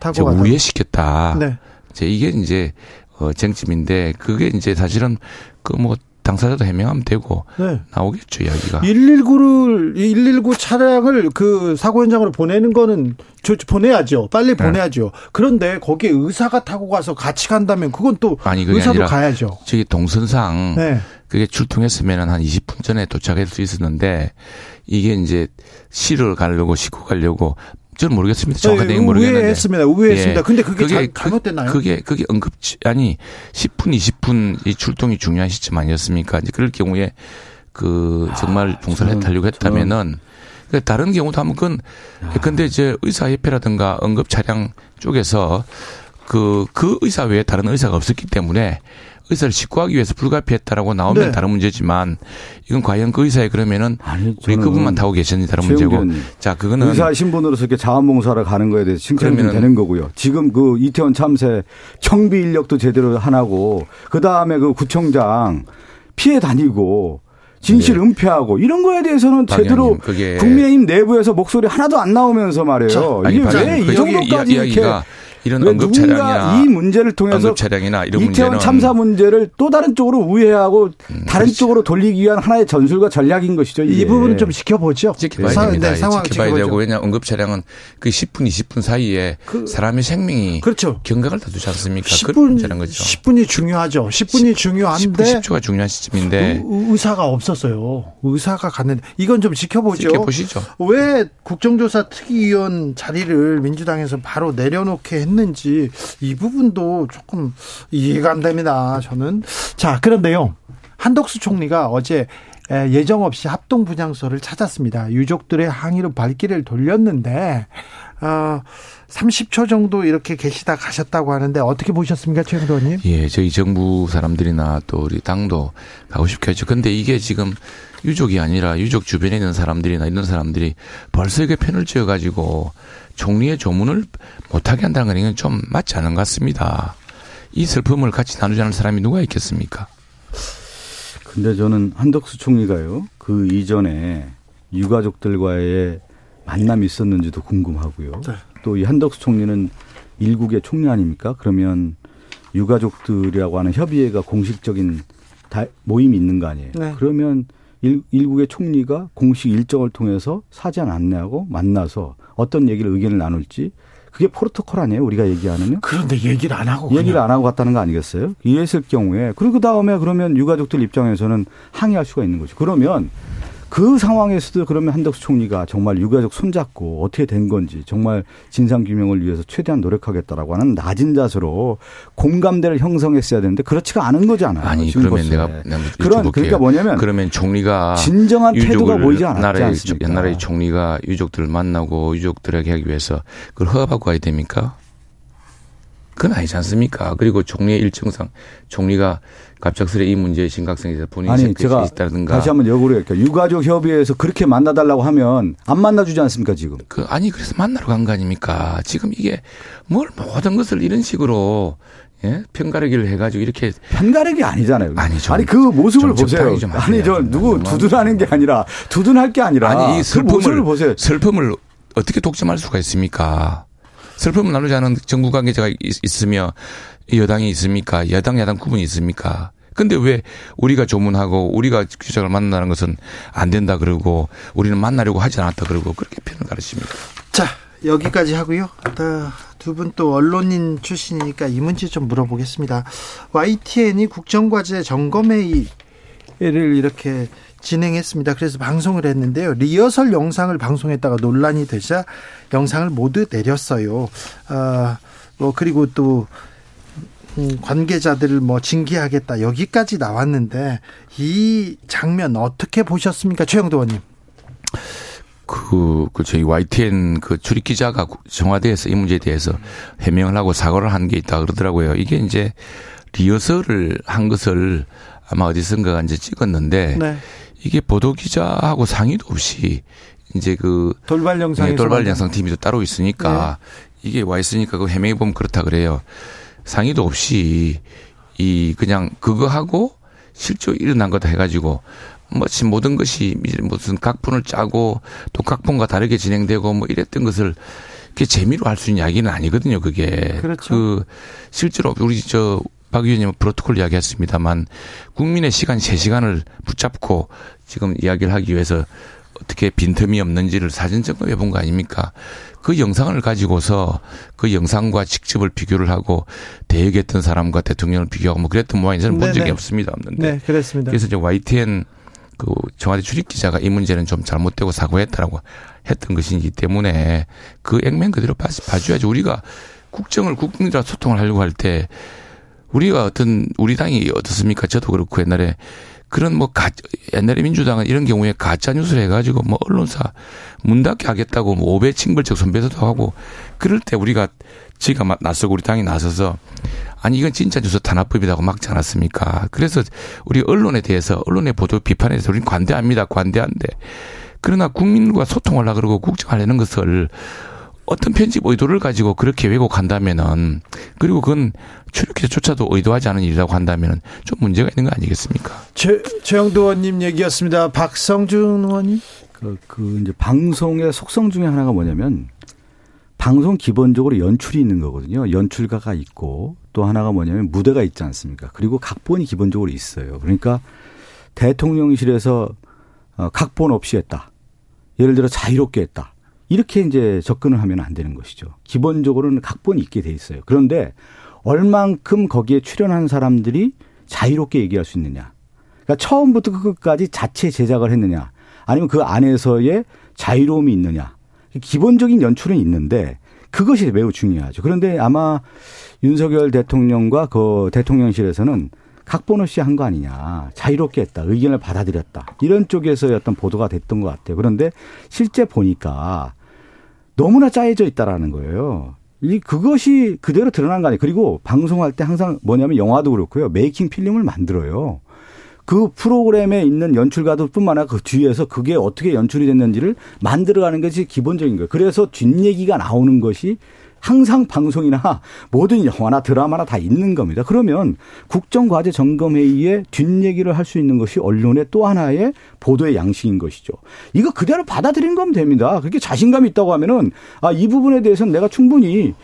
가다가. 우회시켰다. 네. 이제 이게 이제 어 쟁점인데 그게 이제 사실은 그 뭐 당사자도 해명하면 되고 네. 나오겠죠 이야기가. 119를 119 차량을 그 사고 현장으로 보내는 거는 저 보내야죠. 빨리 네. 보내야죠. 그런데 거기에 의사가 타고 가서 같이 간다면 그건 또 아니 그게 의사도 가야죠. 저기 동선상 네. 그게 출동했으면 한 20분 전에 도착할 수 있었는데 이게 이제 시를 가려고 싣고 가려고 저는 모르겠습니다. 정확한 내용 모르겠는데. 우회했습니다. 우회했습니다. 예. 근데 그게, 그게 잘, 잘못됐나요? 그게 그게 응급 아니 10분 20분 이 출동이 중요한 시점 아니었습니까? 이제 그럴 경우에 그 정말 봉사를 저는- 해달라고 했다면은 그 다른 경우도 하면 그건 근데 이제 의사협회라든가 응급 차량 쪽에서 그, 그 의사 외에 다른 의사가 없었기 때문에 의사를 직구하기 위해서 불가피했다라고 나오면 네. 다른 문제지만 이건 과연 그 의사에 그러면은 아니, 우리 그분만 타고 계셨는지 다른 문제고. 의원님, 자, 그거는 의사 신분으로서 이렇게 자원봉사를 가는 거에 대해서 칭찬이 되는 거고요. 지금 그 이태원 참새 청비 인력도 제대로 안 하고 그 다음에 그 구청장 피해 다니고 진실 네. 은폐하고 이런 거에 대해서는 박 제대로 국민의힘 내부에서 목소리 하나도 안 나오면서 말이에요. 아니, 이게 박왜 의원님, 이그 정도까지 이렇게 이런 누군가 차량이나 이 문제를 통해서 응급 차량이나 이런 이태원 문제는 참사 문제를 또 다른 쪽으로 우회하고 다른 그렇죠. 쪽으로 돌리기 위한 하나의 전술과 전략인 것이죠. 이 이게. 부분은 좀 지켜보죠. 지켜봐야 사- 됩니다. 네, 상황 지켜봐야 지켜보죠. 되고 왜냐 응급 차량은 그 10분 20분 사이에 그- 사람의 생명이 그렇죠. 경각을 다두지 않습니까? 10분, 그런 거죠. 10분이 중요하죠. 10분이 10분 중요한데 10초가 중요한 시점인데 의- 의사가 없었어요. 의사가 갔는데 이건 좀 지켜보죠. 지켜보시죠. 왜 국정조사 특위위원 자리를 민주당에서 바로 내려놓게 했는지 이 부분도 조금 이해가 안 됩니다. 저는 자 그런데요 한덕수 총리가 어제 에, 예정 없이 합동 분향소를 찾았습니다. 유족들의 항의로 발길을 돌렸는데 어, 30초 정도 이렇게 계시다 가셨다고 하는데 어떻게 보셨습니까, 최 의원님? 예, 저희 정부 사람들이나 또 우리 당도 가고 싶겠죠. 근데 이게 지금 유족이 아니라 유족 주변에 있는 사람들이나 이런 사람들이 벌써 이게 편을 지어가지고 총리의 조문을 못하게 한다는 건 좀 맞지 않은 것 같습니다. 이 슬픔을 같이 나누지 않을 사람이 누가 있겠습니까? 근데 저는 한덕수 총리가요. 그 이전에 유가족들과의 만남이 있었는지도 궁금하고요. 네. 또이 한덕수 총리는 일국의 총리 아닙니까? 그러면 유가족들이라고 하는 협의회가 공식적인 모임이 있는 거 아니에요. 네. 그러면 일, 일국의 총리가 공식 일정을 통해서 사전 안내하고 만나서 어떤 얘기를 의견을 나눌지 그게 포르토콜 아니에요? 우리가 얘기하는. 그런데 얘기를 안 하고. 얘기를 그냥. 안 하고 갔다는 거 아니겠어요? 이랬을 경우에. 그리고 그 다음에 그러면 유가족들 입장에서는 항의할 수가 있는 거죠. 그러면 그 상황에서도 그러면 한덕수 총리가 정말 유가족 손잡고 어떻게 된 건지 정말 진상 규명을 위해서 최대한 노력하겠다라고 하는 낮은 자세로 공감대를 형성했어야 되는데 그렇지가 않은 거잖아요. 아니 그러면 내가, 내가 그런 그러니까 뭐냐면 그러면 총리가 진정한 태도가 보이지 않았지 않습니까? 옛날에 총리가 유족들을 만나고 유족들에게 하기 위해서 그걸 허가받고 가야 됩니까? 그건 아니지 않습니까? 그리고 총리의 일정상 총리가 갑작스레 이 문제의 심각성에 대해서 본인이 아니 제가 있다든가 다시 한번 역으로 할게요. 유가족 협의회에서 그렇게 만나달라고 하면 안 만나주지 않습니까 지금? 그 아니 그래서 만나러 간 거 아닙니까? 지금 이게 뭘 모든 것을 이런 식으로 예? 편가르기를 해가지고 이렇게 편가르기 아니잖아요. 아니 좀, 아니 그 모습을 보세요. 아니 저 누구 두둔하는 게 아니라 두둔할 게 아니라 아니 이 슬픔을 그 보세요. 슬픔을 어떻게 독점할 수가 있습니까? 슬픔을 나누지 않은 정부 관계자가 있으며 여당이 있습니까? 여당 야당 구분이 있습니까? 근데 왜 우리가 조문하고 우리가 규정을 만나는 것은 안 된다 그러고 우리는 만나려고 하지 않았다 그러고 그렇게 표현을 가르칩니까? 자 여기까지 하고요. 두 분 또 언론인 출신이니까 이 문제 좀 물어보겠습니다. YTN이 국정과제 점검회의를 이렇게 진행했습니다. 그래서 방송을 했는데요. 리허설 영상을 방송했다가 논란이 되자 영상을 모두 내렸어요. 아, 뭐 그리고 또 음, 관계자들을 뭐 징계하겠다 여기까지 나왔는데 이 장면 어떻게 보셨습니까, 최영도 의원님? 그, 그, 저희 YTN 그 출입 기자가 청와대에서 이 문제에 대해서 해명을 하고 사과를 한 게 있다 그러더라고요. 이게 이제 리허설을 한 것을 아마 어디선가 이제 찍었는데 네. 이게 보도 기자하고 상의도 없이 이제 그 돌발 영상 네, 돌발 영상 팀이 또 따로 있으니까 네. 이게 와 있으니까 그 해명해 보면 그렇다 그래요. 상의도 없이 이 그냥 그거 하고 실제로 일어난 거다 해가지고 마치 모든 것이 무슨 각본을 짜고 또 각본과 다르게 진행되고 뭐 이랬던 것을 그게 재미로 할 수 있는 이야기는 아니거든요. 그게 그렇죠. 그 실제로 우리 저박 의원님은 프로토콜 이야기했습니다만 국민의 시간 3 시간을 붙잡고 지금 이야기를 하기 위해서 어떻게 빈틈이 없는지를 사진 점검해 본 거 아닙니까? 그 영상을 가지고서 그 영상과 직접을 비교를 하고 대역했던 사람과 대통령을 비교하고 뭐 그랬던 모양이 저는 본 적이 없습니다. 없는데. 네, 그렇습니다. 그래서 이제 YTN 그 청와대 출입 기자가 이 문제는 좀 잘못되고 사과했다라고 했던 것이기 때문에 그 액면 그대로 봐, 봐줘야지 우리가 국정을 국민들과 소통을 하려고 할 때 우리가 어떤 우리 당이 어떻습니까? 저도 그렇고 옛날에 그런 뭐 가, 옛날에 민주당은 이런 경우에 가짜 뉴스를 해가지고 뭐 언론사 문 닫게 하겠다고 뭐 오배 징벌적 선배도 하고 그럴 때 우리가 지가 나서고 우리 당이 나서서 아니 이건 진짜 뉴스 탄압법이라고 막지 않았습니까? 그래서 우리 언론에 대해서 언론의 보도 비판에 대해서 우리는 관대합니다. 관대한데 그러나 국민과 소통하려 그러고 국정하려는 것을 어떤 편집 의도를 가지고 그렇게 왜곡한다면은 그리고 그건 출입기자조차도 의도하지 않은 일이라고 한다면은 좀 문제가 있는 거 아니겠습니까? 최 최영도 의원님 얘기였습니다. 박성준 의원님. 그, 그 이제 방송의 속성 중에 하나가 뭐냐면 방송 기본적으로 연출이 있는 거거든요. 연출가가 있고 또 하나가 뭐냐면 무대가 있지 않습니까? 그리고 각본이 기본적으로 있어요. 그러니까 대통령실에서 어, 각본 없이 했다. 예를 들어 자유롭게 했다. 이렇게 이제 접근을 하면 안 되는 것이죠. 기본적으로는 각본이 있게 돼 있어요. 그런데 얼만큼 거기에 출연한 사람들이 자유롭게 얘기할 수 있느냐. 그러니까 처음부터 끝까지 자체 제작을 했느냐. 아니면 그 안에서의 자유로움이 있느냐. 기본적인 연출은 있는데 그것이 매우 중요하죠. 그런데 아마 윤석열 대통령과 그 대통령실에서는 각본 없이 한 거 아니냐. 자유롭게 했다. 의견을 받아들였다. 이런 쪽에서의 어떤 보도가 됐던 것 같아요. 그런데 실제 보니까 너무나 짜여져 있다라는 거예요. 이 그것이 그대로 드러난 거 아니에요. 그리고 방송할 때 항상 뭐냐면 영화도 그렇고요. 메이킹 필름을 만들어요. 그 프로그램에 있는 연출가들 뿐만 아니라 그 뒤에서 그게 어떻게 연출이 됐는지를 만들어가는 것이 기본적인 거예요. 그래서 뒷얘기가 나오는 것이 항상 방송이나 모든 영화나 드라마나 다 있는 겁니다. 그러면 국정과제 점검회의에 뒷얘기를 할 수 있는 것이 언론의 또 하나의 보도의 양식인 것이죠. 이거 그대로 받아들인 거면 됩니다. 그렇게 자신감이 있다고 하면은 아, 이 부분에 대해서는 내가 충분히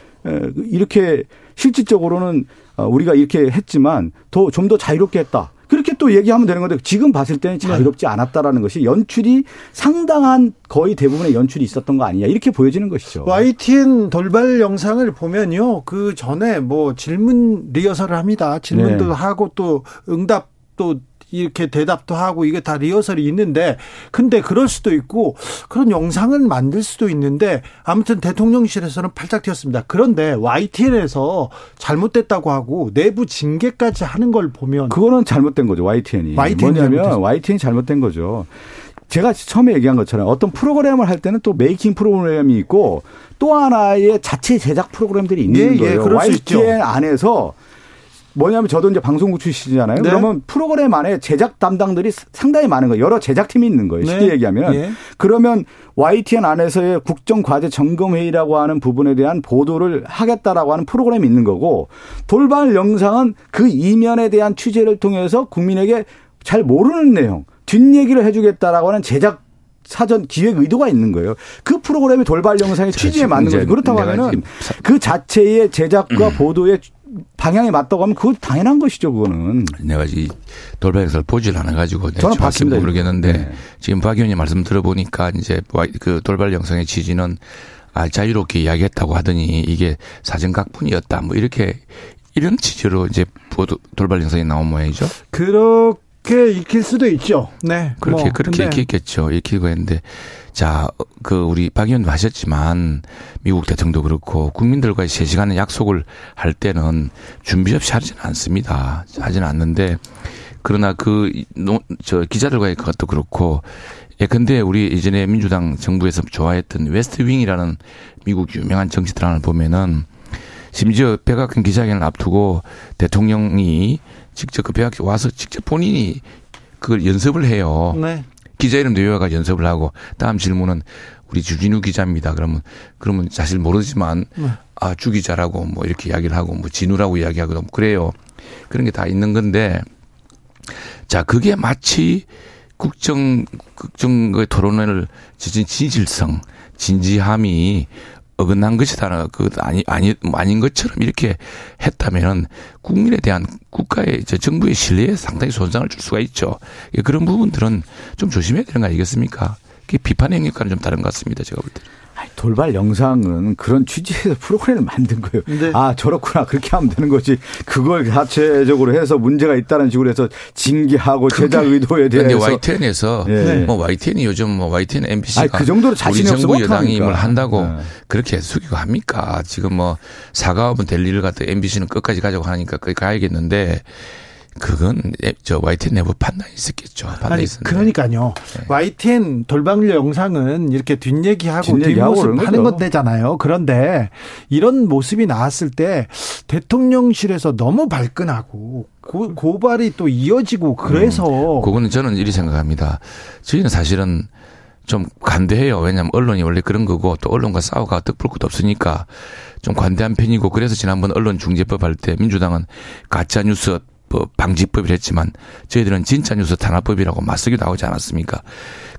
이렇게 실질적으로는 어, 우리가 이렇게 했지만 더 좀 더 자유롭게 했다. 그렇게 또 얘기하면 되는 건데 지금 봤을 때는 네. 자유롭지 않았다라는 것이 연출이 상당한 거의 대부분의 연출이 있었던 거 아니냐 이렇게 보여지는 것이죠. YTN 돌발 영상을 보면요. 그 전에 뭐 질문 리허설을 합니다. 질문도 네. 하고 또 응답도 이렇게 대답도 하고 이게 다 리허설이 있는데 근데 그럴 수도 있고 그런 영상을 만들 수도 있는데 아무튼 대통령실에서는 팔짝 튀었습니다. 그런데 YTN에서 잘못됐다고 하고 내부 징계까지 하는 걸 보면 그거는 잘못된 거죠. YTN이. YTN 이 뭐냐면 잘못했어요. YTN이 잘못된 거죠. 제가 처음에 얘기한 것처럼 어떤 프로그램을 할 때는 또 메이킹 프로그램이 있고 또 하나의 자체 제작 프로그램들이 있는 예, 예, 거예요. 그럴 수 있죠. YTN 안에서 뭐냐면 저도 이제 방송국 출신이잖아요. 네. 그러면 프로그램 안에 제작 담당들이 상당히 많은 거예요. 여러 제작팀이 있는 거예요. 쉽게 네. 얘기하면. 예. 그러면 YTN 안에서의 국정과제 점검회의라고 하는 부분에 대한 보도를 하겠다라고 하는 프로그램이 있는 거고 돌발 영상은 그 이면에 대한 취재를 통해서 국민에게 잘 모르는 내용, 뒷얘기를 해주겠다라고 하는 제작 사전 기획 의도가 있는 거예요. 그 프로그램이 돌발 영상의 취지에 맞는 거죠. 그렇다고 하면은 그 자체의 제작과 보도의 방향에 맞다고 하면 그거 당연한 것이죠, 그거는. 내가 이 돌발 영상을 보질 않아가지고 저는 봤습니다. 모르겠는데 네. 지금 박 의원님 말씀 들어보니까 이제 그 돌발 영상의 취지는 아, 자유롭게 이야기했다고 하더니 이게 사전 각본이었다 뭐 이렇게 이런 취지로 이제 보도 돌발 영상이 나온 모양이죠. 그렇게 읽힐 수도 있죠. 네. 그렇게 뭐, 그렇게 읽히죠. 읽히고 했는데 자, 그 우리 박 의원도 하셨지만 미국 대통령도 그렇고 국민들과의 세 시간의 약속을 할 때는 준비 없이 하지는 않습니다. 하지는 않는데 그러나 그 저 기자들과의 것도 그렇고 예, 근데 우리 예전에 민주당 정부에서 좋아했던 웨스트 윙이라는 미국 유명한 정치 드라마를 보면은 심지어 백악관 기자회견을 앞두고 대통령이 직접 그 백악관 와서 직접 본인이 그걸 연습을 해요. 네. 기자 이름 외워가 연습을 하고 다음 질문은 우리 주진우 기자입니다. 그러면 그러면 사실 모르지만 네. 아주 기자라고 뭐 이렇게 이야기를 하고 뭐 진우라고 이야기하고 뭐 그래요. 그런 게 다 있는 건데 자 그게 마치 국정 국정의 토론회를 지진 진실성 진지함이 어긋난 것이다. 그 아니 아니 뭐 아닌 것처럼 이렇게 했다면은 국민에 대한 국가의 저 정부의 신뢰에 상당히 손상을 줄 수가 있죠. 예, 그런 부분들은 좀 조심해야 되는 거 아니겠습니까? 그게 비판 행위과는 좀 다른 것 같습니다. 제가 볼 때. 돌발 영상은 그런 취지에서 프로그램을 만든 거예요. 네. 아, 저렇구나. 그렇게 하면 되는 거지. 그걸 자체적으로 해서 문제가 있다는 식으로 해서 징계하고 제작 의도에 그런데 대해서. YTN에서 예. 뭐 YTN이 요즘 뭐 YTN MBC가 아니, 그 정도로 자신이 우리 정부 여당이? 뭘 한다고 네. 그렇게 숙이고 합니까? 지금 뭐 사과하면 될 일을 갖다 MBC는 끝까지 가자고 하니까 거기 가야겠는데 그건 에- 저 YTN 내부 판단이 있었겠죠. 판단이 아니 있었는데. 그러니까요. 네. YTN 돌방률 영상은 이렇게 뒷얘기하고 뒷모습 하는. 건데잖아요. 그런데 이런 모습이 나왔을 때 대통령실에서 너무 발끈하고 고, 고발이 또 이어지고 그래서 그거는 저는 이리 생각합니다. 저희는 사실은 좀 관대해요. 왜냐하면 언론이 원래 그런 거고 또 언론과 싸워가 떡볼 것도 없으니까 좀 관대한 편이고 그래서 지난번 언론중재법 할 때 민주당은 가짜 뉴스 뭐 방지법이라 했지만 저희들은 진짜 뉴스 탄압법이라고 맞서기 나오지 않았습니까?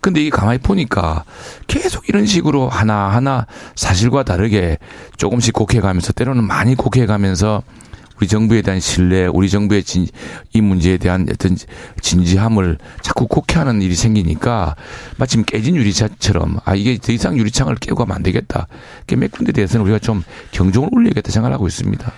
근데 이게 가만히 보니까 계속 이런 식으로 하나하나 사실과 다르게 조금씩 곡해 가면서 때로는 많이 곡해 가면서 우리 정부에 대한 신뢰, 우리 정부의 진, 이 문제에 대한 어떤 진지함을 자꾸 곡해하는 일이 생기니까 마침 깨진 유리창처럼 아 이게 더 이상 유리창을 깨고 가면 안 되겠다. 몇 군데 대해서는 우리가 좀 경종을 울려야겠다 생각을 하고 있습니다.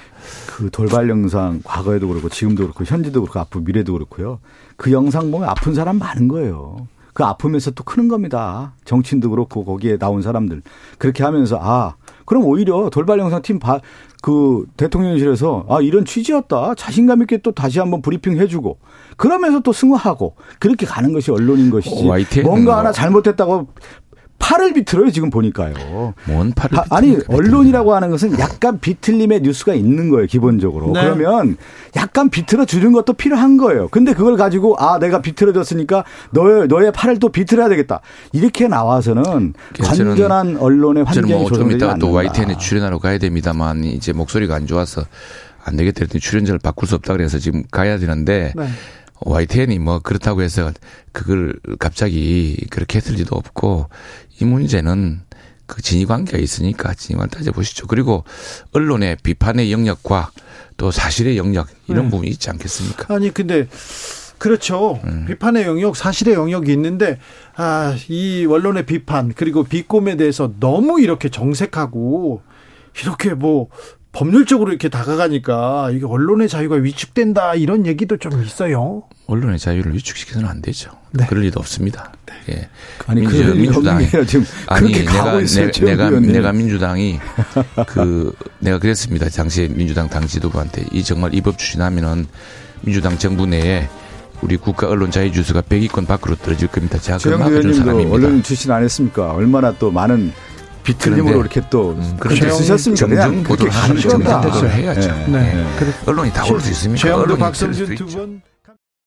그 돌발 영상 과거에도 그렇고 지금도 그렇고 현재도 그렇고 앞으로 미래도 그렇고요. 그 영상 보면 아픈 사람 많은 거예요. 그 아프면서 또 크는 겁니다. 정치인도 그렇고 거기에 나온 사람들 그렇게 하면서 아 그럼 오히려 돌발 영상 팀 바, 그 대통령실에서 아 이런 취지였다 자신감 있게 또 다시 한번 브리핑 해주고 그러면서 또 승화하고 그렇게 가는 것이 언론인 것이지 어, 뭔가 뭐. 하나 잘못했다고 팔을 비틀어요 지금 보니까요. 뭔 팔을 아, 아니 언론이라고 하는 것은 약간 비틀림의 뉴스가 있는 거예요 기본적으로 네. 그러면 약간 비틀어 주는 것도 필요한 거예요 근데 그걸 가지고 아 내가 비틀어줬으니까 너의 너의 팔을 또 비틀어야 되겠다 이렇게 나와서는 저는- 완전한 언론의 저는 환경이 뭐좀 조성되지 이따가 또 않는다. YTN에 출연하러 가야 됩니다만 이제 목소리가 안 좋아서 안 되겠다 했더니 출연자를 바꿀 수 없다 그래서 지금 가야 되는데 네. YTN이 뭐 그렇다고 해서 그걸 갑자기 그렇게 했을 리도 없고 이 문제는 그 진위 관계가 있으니까 진위관 따져보시죠. 그리고 언론의 비판의 영역과 또 사실의 영역 이런 네. 부분이 있지 않겠습니까? 아니 근데 그렇죠. 음. 비판의 영역, 사실의 영역이 있는데 아, 이 언론의 비판 그리고 비꼼에 대해서 너무 이렇게 정색하고 이렇게 뭐 법률적으로 이렇게 다가가니까 이게 언론의 자유가 위축된다 이런 얘기도 좀 있어요. 언론의 자유를 위축시켜서는 안 되죠. 네. 그럴 리도 없습니다. 예. 아니 민주- 리가 민주당이- 지금 아니 그렇게 가고 내가 있어요. 내, 내가 의원님. 내가 민주당이 그 내가 그랬습니다. 당시에 민주당 당 지도부한테 이 정말 이 법 추진하면은 민주당 정부 내에 우리 국가 언론 자유 주수가 100위권 밖으로 떨어질 겁니다. 제가 의원님도 사람입니다. 언론 출신 안 했습니까? 얼마나 또 많은 비틀림으로 그런데- 이렇게 또 음, 그렇게 그런데 쓰셨습니까? 정정 그냥 그렇게 보도를 하는 가는 정정 겁니다. 보도를 해야죠. 예, 네. 예. 그래. 언론이 다 올 수 있습니까? 최영도 언론이 박성준 두. 분.